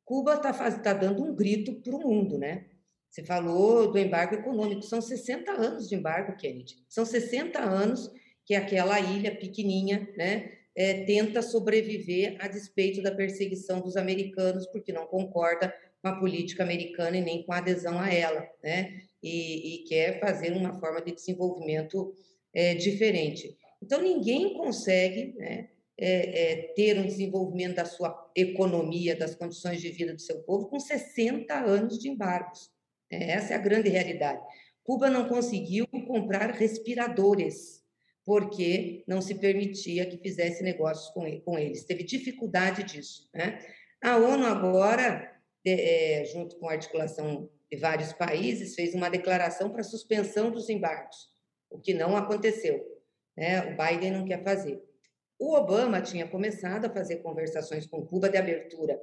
Cuba está tá dando um grito para o mundo, né? Você falou do embargo econômico, são 60 anos de embargo, Kennedy. São 60 anos que aquela ilha pequenininha, né, é, tenta sobreviver a despeito da perseguição dos americanos, porque não concorda com a política americana e nem com a adesão a ela, né? E, e quer fazer uma forma de desenvolvimento é, diferente. Então, ninguém consegue né, é, é, ter um desenvolvimento da sua economia, das condições de vida do seu povo, com 60 anos de embargos. É, essa é a grande realidade. Cuba não conseguiu comprar respiradores, porque não se permitia que fizesse negócios com, eles. Teve dificuldade disso. Né? A ONU agora, é, junto com a articulação de vários países, fez uma declaração para suspensão dos embargos, o que não aconteceu. Né? O Biden não quer fazer. O Obama tinha começado a fazer conversações com Cuba de abertura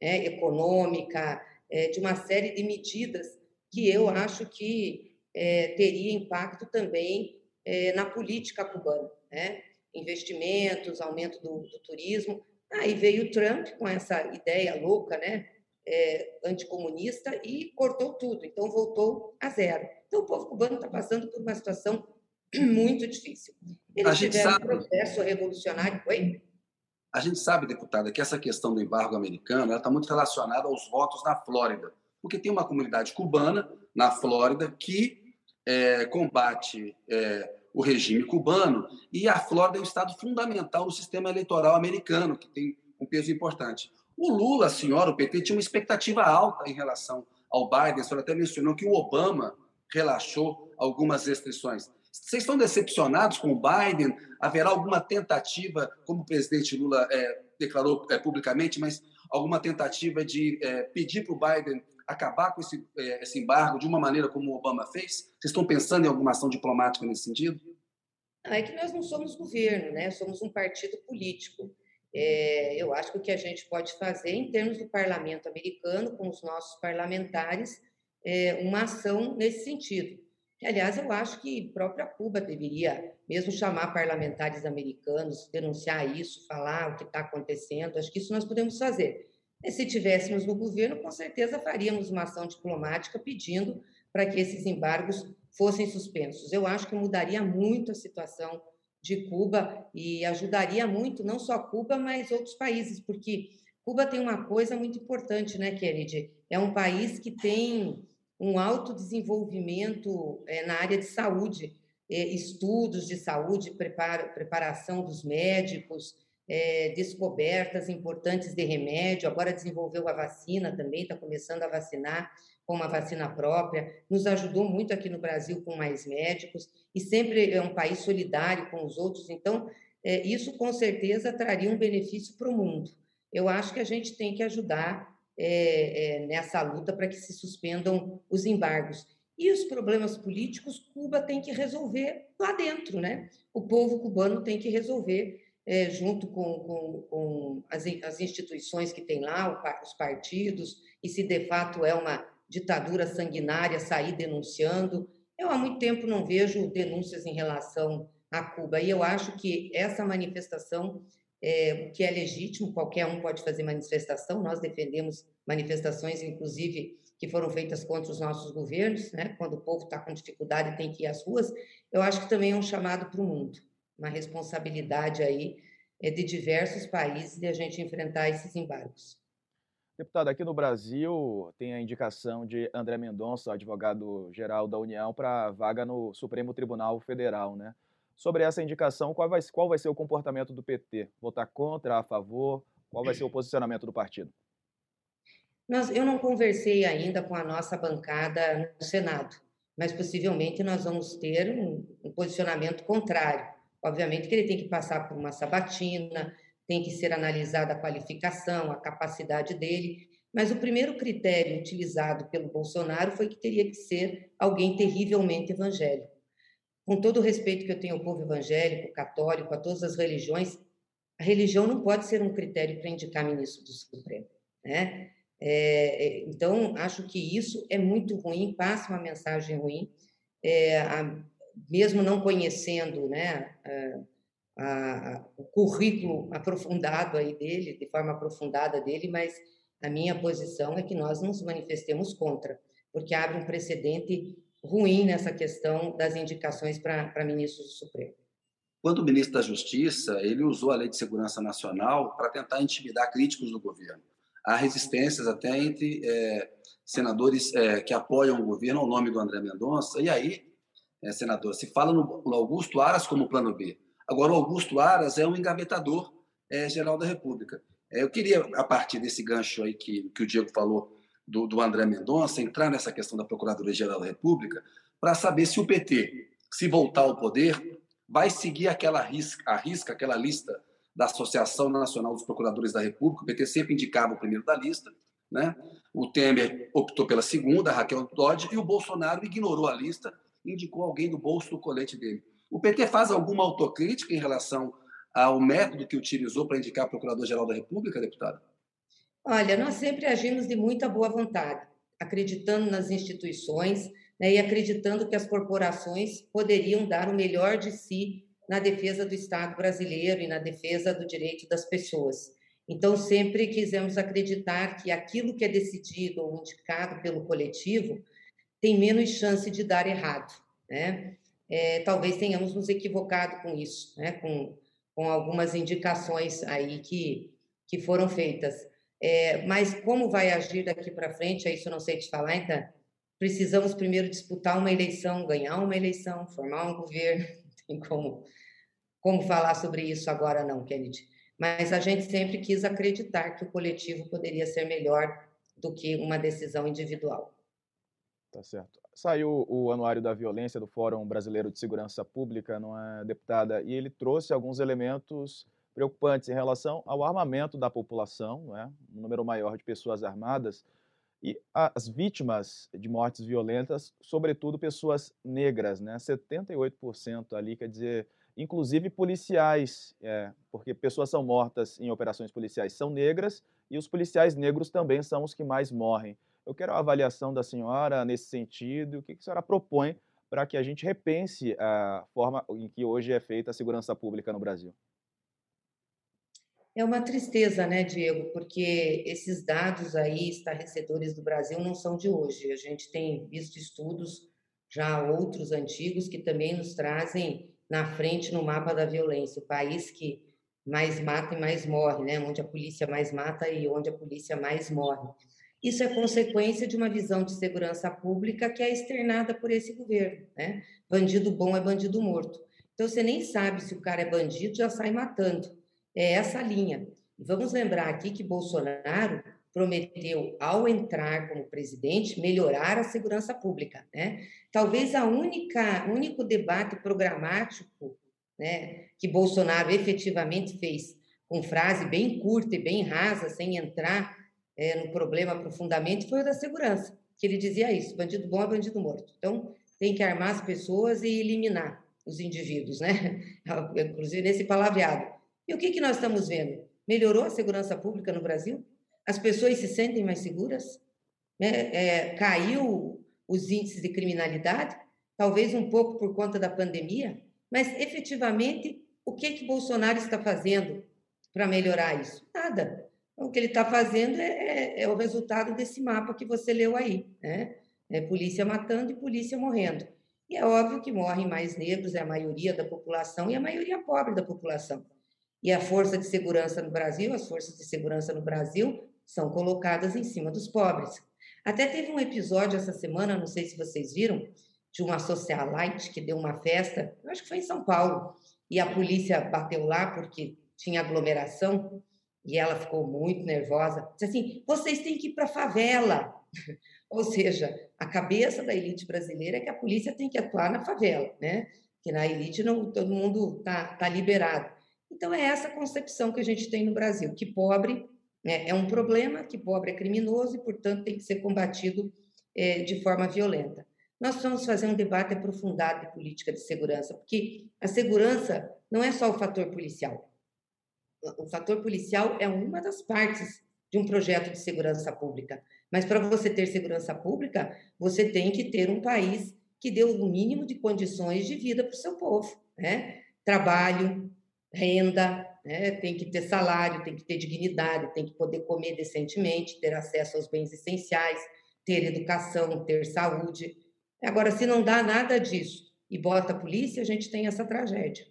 né, econômica, é, de uma série de medidas que eu acho que é, teria impacto também é, na política cubana, né? investimentos, aumento do, do, turismo. Aí veio o Trump com essa ideia louca, né? É, anticomunista e cortou tudo, então voltou a zero. Então o povo cubano está passando por uma situação muito difícil. Eles tiveram sabe... um processo revolucionário. Oi? A gente sabe, deputada, que essa questão do embargo americano está muito relacionada aos votos na Flórida porque tem uma comunidade cubana na Flórida que é, combate é, o regime cubano e a Flórida é um estado fundamental no sistema eleitoral americano, que tem um peso importante. O Lula, a senhora, o PT, tinha uma expectativa alta em relação ao Biden. A senhora até mencionou que o Obama relaxou algumas restrições. Vocês estão decepcionados com o Biden? Haverá alguma tentativa, como o presidente Lula é, declarou é, publicamente, mas alguma tentativa de é, pedir para o Biden acabar com esse, é, esse embargo de uma maneira como o Obama fez? Vocês estão pensando em alguma ação diplomática nesse sentido? Não, é que nós não somos governo, né? somos um partido político. É, eu acho que o que a gente pode fazer, em termos do parlamento americano, com os nossos parlamentares, é uma ação nesse sentido. Aliás, eu acho que própria Cuba deveria mesmo chamar parlamentares americanos, denunciar isso, falar o que está acontecendo. Acho que isso nós podemos fazer. E se tivéssemos no governo, com certeza faríamos uma ação diplomática pedindo para que esses embargos fossem suspensos. Eu acho que mudaria muito a situação de Cuba e ajudaria muito não só Cuba, mas outros países, porque Cuba tem uma coisa muito importante, né, Kennedy? É um país que tem um alto desenvolvimento é, na área de saúde, é, estudos de saúde, preparo, preparação dos médicos, é, descobertas importantes de remédio, agora desenvolveu a vacina também, está começando a vacinar com uma vacina própria, nos ajudou muito aqui no Brasil com mais médicos, e sempre é um país solidário com os outros, então é, isso com certeza traria um benefício para o mundo. Eu acho que a gente tem que ajudar é, é, nessa luta para que se suspendam os embargos. E os problemas políticos, Cuba tem que resolver lá dentro, né? O povo cubano tem que resolver é, junto com, com, com as, as, instituições que tem lá, os partidos, e se de fato é uma ditadura sanguinária, sair denunciando. Eu há muito tempo não vejo denúncias em relação a Cuba, e eu acho que essa manifestação, é, que é legítimo, qualquer um pode fazer manifestação, nós defendemos manifestações, inclusive, que foram feitas contra os nossos governos, né? quando o povo está com dificuldade tem que ir às ruas, eu acho que também é um chamado para o mundo uma responsabilidade aí é, de diversos países de a gente enfrentar esses embargos. Deputado, aqui no Brasil tem a indicação de André Mendonça, advogado-geral da União, para vaga no Supremo Tribunal Federal, né? Sobre essa indicação, qual vai, qual vai ser o comportamento do PT? Votar contra, a favor? Qual vai ser o posicionamento do partido? Nós, eu não conversei ainda com a nossa bancada no Senado, mas possivelmente nós vamos ter um, um posicionamento contrário. Obviamente que ele tem que passar por uma sabatina, tem que ser analisada a qualificação, a capacidade dele, Mas o primeiro critério utilizado pelo Bolsonaro foi que teria que ser alguém terrivelmente evangélico. Com todo o respeito que eu tenho ao povo evangélico, católico, a todas as religiões, a religião não pode ser um critério para indicar ministro do Supremo. Né? É, é, então, acho que isso é muito ruim, passa uma mensagem ruim, é, a, mesmo não conhecendo né, a, a, o currículo aprofundado aí dele, de forma aprofundada dele, mas a minha posição é que nós nos manifestemos contra, porque abre um precedente ruim nessa questão das indicações para ministros do Supremo. Quando o ministro da Justiça, ele usou a Lei de Segurança Nacional para tentar intimidar críticos do governo há resistências até entre é, senadores é, que apoiam o governo ao nome do André Mendonça. E aí, é, senador, se fala no, no, Augusto Aras como plano B. Agora, o Augusto Aras é um engavetador é, geral da República. É, eu queria, a partir desse gancho aí que, que o Diego falou do, do André Mendonça, entrar nessa questão da Procuradoria-Geral da República para saber se o PT, se voltar ao poder, vai seguir aquela risca, a risca, aquela lista da Associação Nacional dos Procuradores da República, o PT sempre indicava o primeiro da lista, né? O Temer optou pela segunda, Raquel Dodge, e o Bolsonaro ignorou a lista, indicou alguém do bolso do colete dele. O PT faz alguma autocrítica em relação ao método que utilizou para indicar Procurador-Geral da República, deputado? Olha, nós sempre agimos de muita boa vontade, acreditando nas instituições né, e acreditando que as corporações poderiam dar o melhor de si na defesa do Estado brasileiro e na defesa do direito das pessoas. Então, sempre quisemos acreditar que aquilo que é decidido ou indicado pelo coletivo tem menos chance de dar errado. Né? É, talvez tenhamos nos equivocado com isso, né? com, com algumas indicações aí que, que foram feitas. É, mas como vai agir daqui para frente, é isso eu não sei te falar, então, precisamos primeiro disputar uma eleição, ganhar uma eleição, formar um governo, tem como como falar sobre isso agora, não, Kennedy. Mas a gente sempre quis acreditar que o coletivo poderia ser melhor do que uma decisão individual. Tá certo. Saiu o Anuário da Violência do Fórum Brasileiro de Segurança Pública, não é, deputada? E ele trouxe alguns elementos preocupantes em relação ao armamento da população, não é? um número maior de pessoas armadas, e as vítimas de mortes violentas, sobretudo pessoas negras, né? 78% ali, quer dizer, inclusive policiais, é, porque pessoas são mortas em operações policiais são negras e os policiais negros também são os que mais morrem. Eu quero a avaliação da senhora nesse sentido, o que a senhora propõe para que a gente repense a forma em que hoje é feita a segurança pública no Brasil. É uma tristeza, né, Diego, porque esses dados aí estarrecedores do Brasil não são de hoje. A gente tem visto estudos já outros antigos que também nos trazem na frente no mapa da violência, o país que mais mata e mais morre, né? onde a polícia mais mata e onde a polícia mais morre. Isso é consequência de uma visão de segurança pública que é externada por esse governo. Né? Bandido bom é bandido morto. Então, você nem sabe se o cara é bandido, já sai matando. É essa linha. Vamos lembrar aqui que Bolsonaro prometeu, ao entrar como presidente, melhorar a segurança pública. Né? Talvez a única único debate programático né, que Bolsonaro efetivamente fez, com frase bem curta e bem rasa, sem entrar é, no problema profundamente, foi o da segurança, que ele dizia isso: bandido bom é bandido morto. Então, tem que armar as pessoas e eliminar os indivíduos, né? Inclusive nesse palavreado. E o que, que nós estamos vendo? Melhorou a segurança pública no Brasil? As pessoas se sentem mais seguras? Né? É, caiu os índices de criminalidade, talvez um pouco por conta da pandemia, mas efetivamente o que que Bolsonaro está fazendo para melhorar isso? Nada. O que ele está fazendo é, é, é, o resultado desse mapa que você leu aí, né? É polícia matando e polícia morrendo. E é óbvio que morrem mais negros, é a maioria da população e a maioria pobre da população. E a força de segurança no Brasil, as forças de segurança no Brasil são colocadas em cima dos pobres. Até teve um episódio essa semana, não sei se vocês viram, de uma socialite que deu uma festa, acho que foi em São Paulo, e a polícia bateu lá porque tinha aglomeração, e ela ficou muito nervosa. Disse assim: vocês têm que ir para a favela. Ou seja, a cabeça da elite brasileira é que a polícia tem que atuar na favela, né? Que na elite não todo mundo tá, tá liberado. Então é essa concepção que a gente tem no Brasil, que pobre É, é um problema que pobre é criminoso e, portanto, tem que ser combatido é, de forma violenta. Nós precisamos fazer um debate aprofundado de política de segurança, porque a segurança não é só o fator policial. O fator policial é uma das partes de um projeto de segurança pública. Mas para você ter segurança pública, você tem que ter um país que dê o mínimo de condições de vida para o seu povo. Né? Trabalho, renda, né? tem que ter salário, tem que ter dignidade, tem que poder comer decentemente, ter acesso aos bens essenciais, ter educação, ter saúde. Agora, se não dá nada disso e bota a polícia, a gente tem essa tragédia.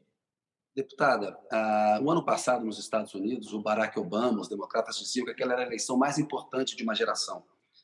Deputada, uh, o ano passado nos Estados Unidos, o Barack Obama, os democratas diziam que aquela era a eleição mais importante de uma geração,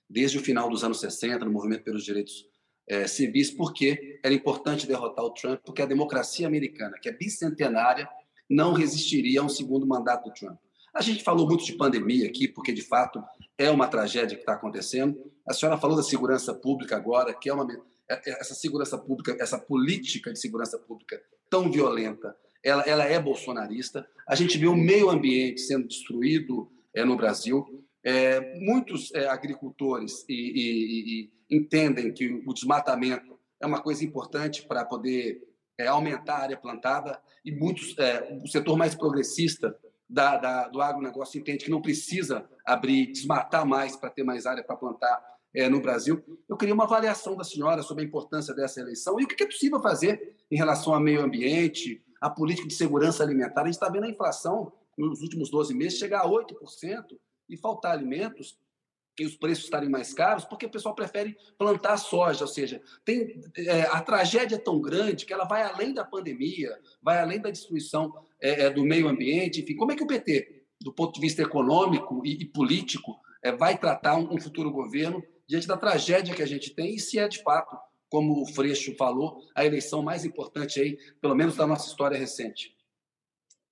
desde o final dos anos 60, no movimento pelos direitos eh, civis, porque era importante derrotar o Trump, porque a democracia americana, que é bicentenária, não resistiria a um segundo mandato do Trump. A gente falou muito de pandemia aqui, porque de fato é uma tragédia que está acontecendo. A senhora falou da segurança pública agora, que é uma é, é, essa segurança pública, essa política de segurança pública tão violenta, ela, ela é bolsonarista. A gente vê o meio ambiente sendo destruído é, no Brasil. É, muitos é, agricultores e, e, e entendem que o desmatamento é uma coisa importante para poder é, aumentar a área plantada e muitos é, o setor mais progressista da, da, do agronegócio entende que não precisa abrir, desmatar mais para ter mais área para plantar é, no Brasil. Eu queria uma avaliação da senhora sobre a importância dessa eleição e o que é possível fazer em relação ao meio ambiente, à política de segurança alimentar. A gente está vendo a inflação nos últimos 12 meses chegar a 8% e faltar alimentos e os preços estarem mais caros, porque o pessoal prefere plantar soja, ou seja, tem, é, a tragédia é tão grande que ela vai além da pandemia, vai além da destruição é, é do meio ambiente, enfim, como é que o PT, do ponto de vista econômico e, e político, é, vai tratar um, um, futuro governo diante da tragédia que a gente tem e se é de fato, como o Freixo falou, a eleição mais importante aí, pelo menos da nossa história recente?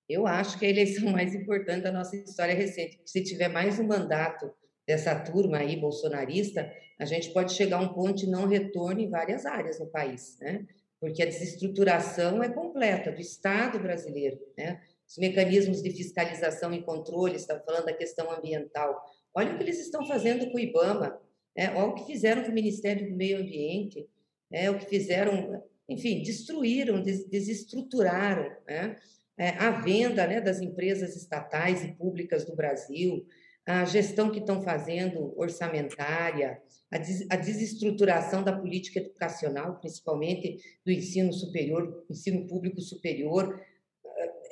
Eu acho que é a eleição mais importante da nossa história recente. Se tiver mais um mandato dessa turma aí bolsonarista, a gente pode chegar a um ponto de não retorno em várias áreas no país, né? Porque a desestruturação é completa do Estado brasileiro, né? Os mecanismos de fiscalização e controle, está falando da questão ambiental. Olha o que eles estão fazendo com o IBAMA, né? olha o que fizeram com o Ministério do Meio Ambiente, né? o que fizeram, enfim, destruíram, des desestruturaram né? É, a venda né, das empresas estatais e públicas do Brasil, a gestão que estão fazendo orçamentária, a, des, a desestruturação da política educacional, principalmente do ensino superior, ensino público superior,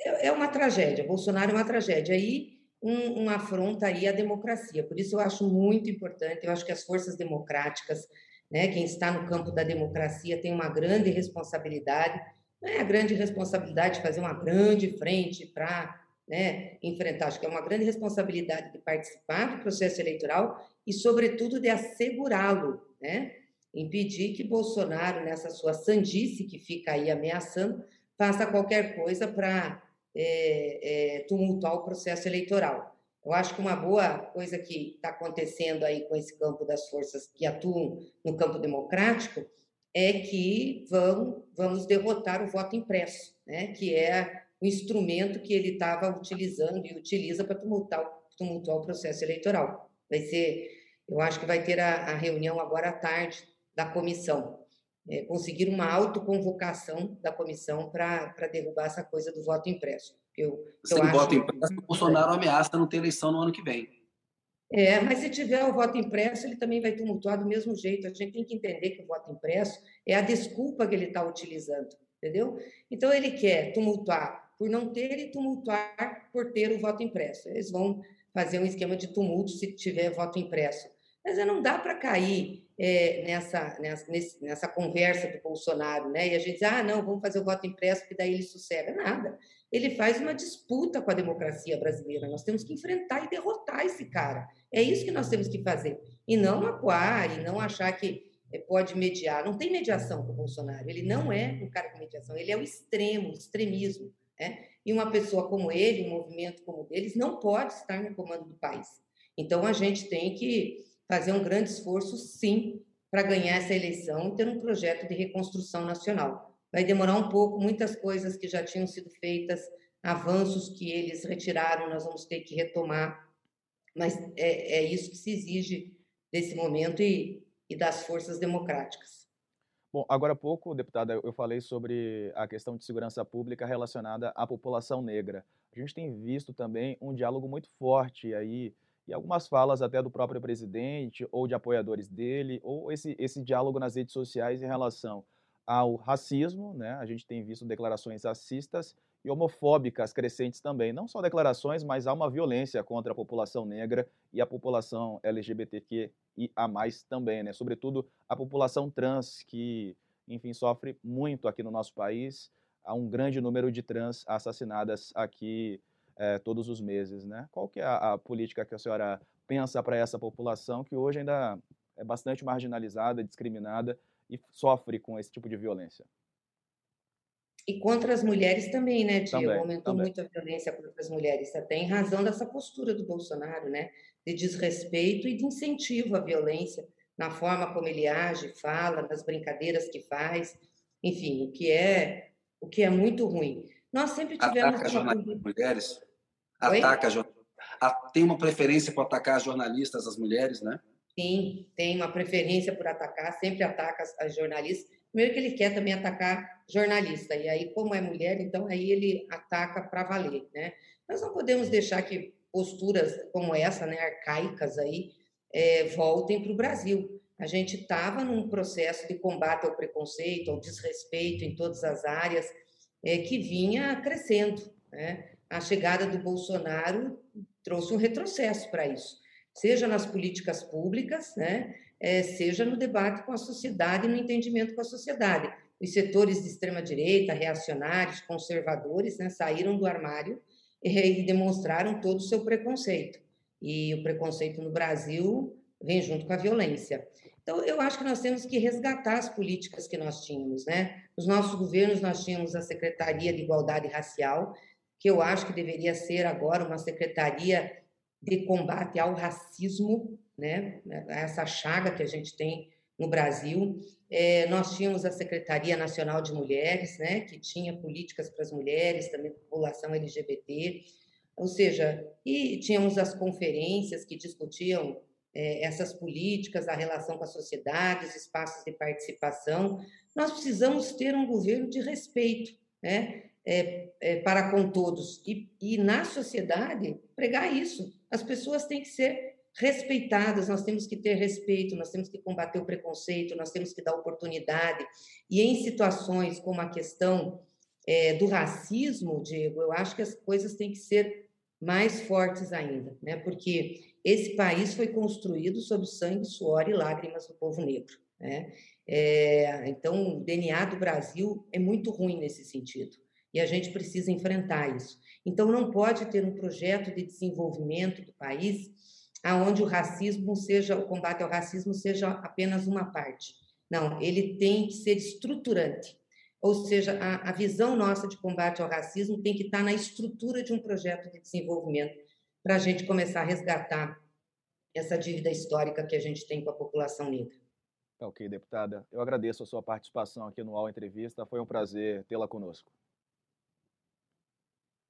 é, é uma tragédia. Bolsonaro é uma tragédia. Aí um, uma afronta aí à democracia. Por isso eu acho muito importante. Eu acho que as forças democráticas, né, quem está no campo da democracia tem uma grande responsabilidade. Não é a grande responsabilidade de fazer uma grande frente para né, enfrentar. Acho que é uma grande responsabilidade de participar do processo eleitoral e, sobretudo, de assegurá-lo, né? impedir que Bolsonaro, nessa sua sandice que fica aí ameaçando, faça qualquer coisa para é, é, tumultuar o processo eleitoral. Eu acho que uma boa coisa que está acontecendo aí com esse campo das forças que atuam no campo democrático é que vão, vamos derrotar o voto impresso, né? que é o instrumento que ele estava utilizando e utiliza para tumultuar, tumultuar o processo eleitoral. Vai ser, eu acho que vai ter a, a reunião agora à tarde da comissão. É, conseguir uma autoconvocação da comissão para derrubar essa coisa do voto impresso. Eu, Sem eu voto impresso, o Bolsonaro ameaça não ter eleição no ano que vem. É, mas se tiver o voto impresso, ele também vai tumultuar do mesmo jeito. A gente tem que entender que o voto impresso é a desculpa que ele está utilizando, entendeu? Então, ele quer tumultuar por não ter e tumultuar por ter o voto impresso. Eles vão fazer um esquema de tumulto se tiver voto impresso. Mas não dá para cair é, nessa, nessa, nessa conversa do Bolsonaro, né? E a gente diz, ah, não, vamos fazer o voto impresso, que daí ele sossega. Nada. Ele faz uma disputa com a democracia brasileira. Nós temos que enfrentar e derrotar esse cara. É isso que nós temos que fazer. E não acuar, e não achar que é, pode mediar. Não tem mediação com o Bolsonaro. Ele não é um cara de mediação, ele é o extremo, o extremismo. Né? E uma pessoa como ele, um movimento como o deles, não pode estar no comando do país. Então, a gente tem que fazer um grande esforço, sim, para ganhar essa eleição e ter um projeto de reconstrução nacional. Vai demorar um pouco, muitas coisas que já tinham sido feitas, avanços que eles retiraram, nós vamos ter que retomar. mas é, é isso que se exige desse momento e, e das forças democráticas. Bom, agora há pouco, deputada, eu falei sobre a questão de segurança pública relacionada à população negra. A gente tem visto também um diálogo muito forte aí, e algumas falas até do próprio presidente ou de apoiadores dele, ou esse, esse diálogo nas redes sociais em relação ao racismo, né? A gente tem visto declarações racistas e homofóbicas crescentes também. Não só declarações, mas há uma violência contra a população negra e a população LGBTQ e a mais também, né? Sobretudo a população trans que, enfim, sofre muito aqui no nosso país. Há um grande número de trans assassinadas aqui é, todos os meses, né? Qual que é a, a política que a senhora pensa para essa população que hoje ainda é bastante marginalizada, discriminada e sofre com esse tipo de violência? E contra as mulheres também, né, Diego? Também, Aumentou também. muito a violência contra as mulheres, até em razão dessa postura do Bolsonaro, né? De desrespeito e de incentivo à violência, na forma como ele age, fala, nas brincadeiras que faz, enfim, o que é, o que é muito ruim. Nós sempre tivemos... Ataca jornalistas mulheres? Ataca, tem uma preferência por atacar as jornalistas, as mulheres, né? Sim, tem uma preferência por atacar, sempre ataca as, as jornalistas, Primeiro que ele quer também atacar jornalista, e aí, como é mulher, então aí ele ataca para valer, né? Nós não podemos deixar que posturas como essa, né, arcaicas aí, é, voltem para o Brasil. A gente estava num processo de combate ao preconceito, ao desrespeito em todas as áreas, é, que vinha crescendo. Né? A chegada do Bolsonaro trouxe um retrocesso para isso, seja nas políticas públicas, né? é, seja no debate com a sociedade no entendimento com a sociedade. Os setores de extrema-direita, reacionários, conservadores, né, saíram do armário e demonstraram todo o seu preconceito. E o preconceito no Brasil vem junto com a violência. Então, eu acho que nós temos que resgatar as políticas que nós tínhamos, né? Nos nossos governos, nós tínhamos a Secretaria de Igualdade Racial, que eu acho que deveria ser agora uma secretaria de combate ao racismo, né? essa chaga que a gente tem no Brasil. É, nós tínhamos a Secretaria Nacional de Mulheres, né? que tinha políticas para as mulheres, também população LGBT, ou seja, e tínhamos as conferências que discutiam essas políticas, a relação com a sociedade, os espaços de participação. Nós precisamos ter um governo de respeito, né? É, é, para com todos e, e na sociedade pregar isso. As pessoas têm que ser respeitadas, nós temos que ter respeito, nós temos que combater o preconceito, nós temos que dar oportunidade. E em situações como a questão é, do racismo, Diego, eu acho que as coisas têm que ser mais fortes ainda, né? porque esse país foi construído sob sangue, suor e lágrimas do povo negro. Né? É, então, o DNA do Brasil é muito ruim nesse sentido. E a gente precisa enfrentar isso. Então, não pode ter um projeto de desenvolvimento do país aonde o racismo seja, o combate ao racismo seja apenas uma parte. Não, ele tem que ser estruturante. Ou seja, a, a visão nossa de combate ao racismo tem que estar na estrutura de um projeto de desenvolvimento para a gente começar a resgatar essa dívida histórica que a gente tem com a população negra. Tá ok, deputada. Eu agradeço a sua participação aqui no UOL Entrevista. Foi um prazer tê-la conosco.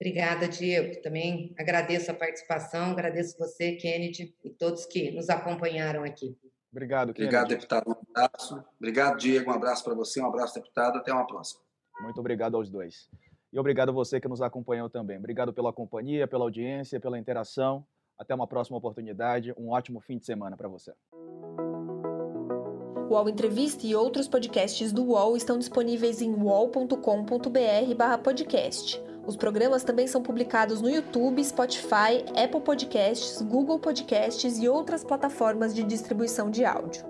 Obrigada, Diego. Também agradeço a participação, agradeço você, Kennedy, e todos que nos acompanharam aqui. Obrigado, Kennedy. Obrigado, deputado. Um abraço. Obrigado, Diego. Um abraço para você, um abraço, deputado. Até uma próxima. Muito obrigado aos dois. E obrigado a você que nos acompanhou também. Obrigado pela companhia, pela audiência, pela interação. Até uma próxima oportunidade. Um ótimo fim de semana para você. O UOL Entrevista e outros podcasts do UOL estão disponíveis em uol.com.br/podcast. Os programas também são publicados no YouTube, Spotify, Apple Podcasts, Google Podcasts e outras plataformas de distribuição de áudio.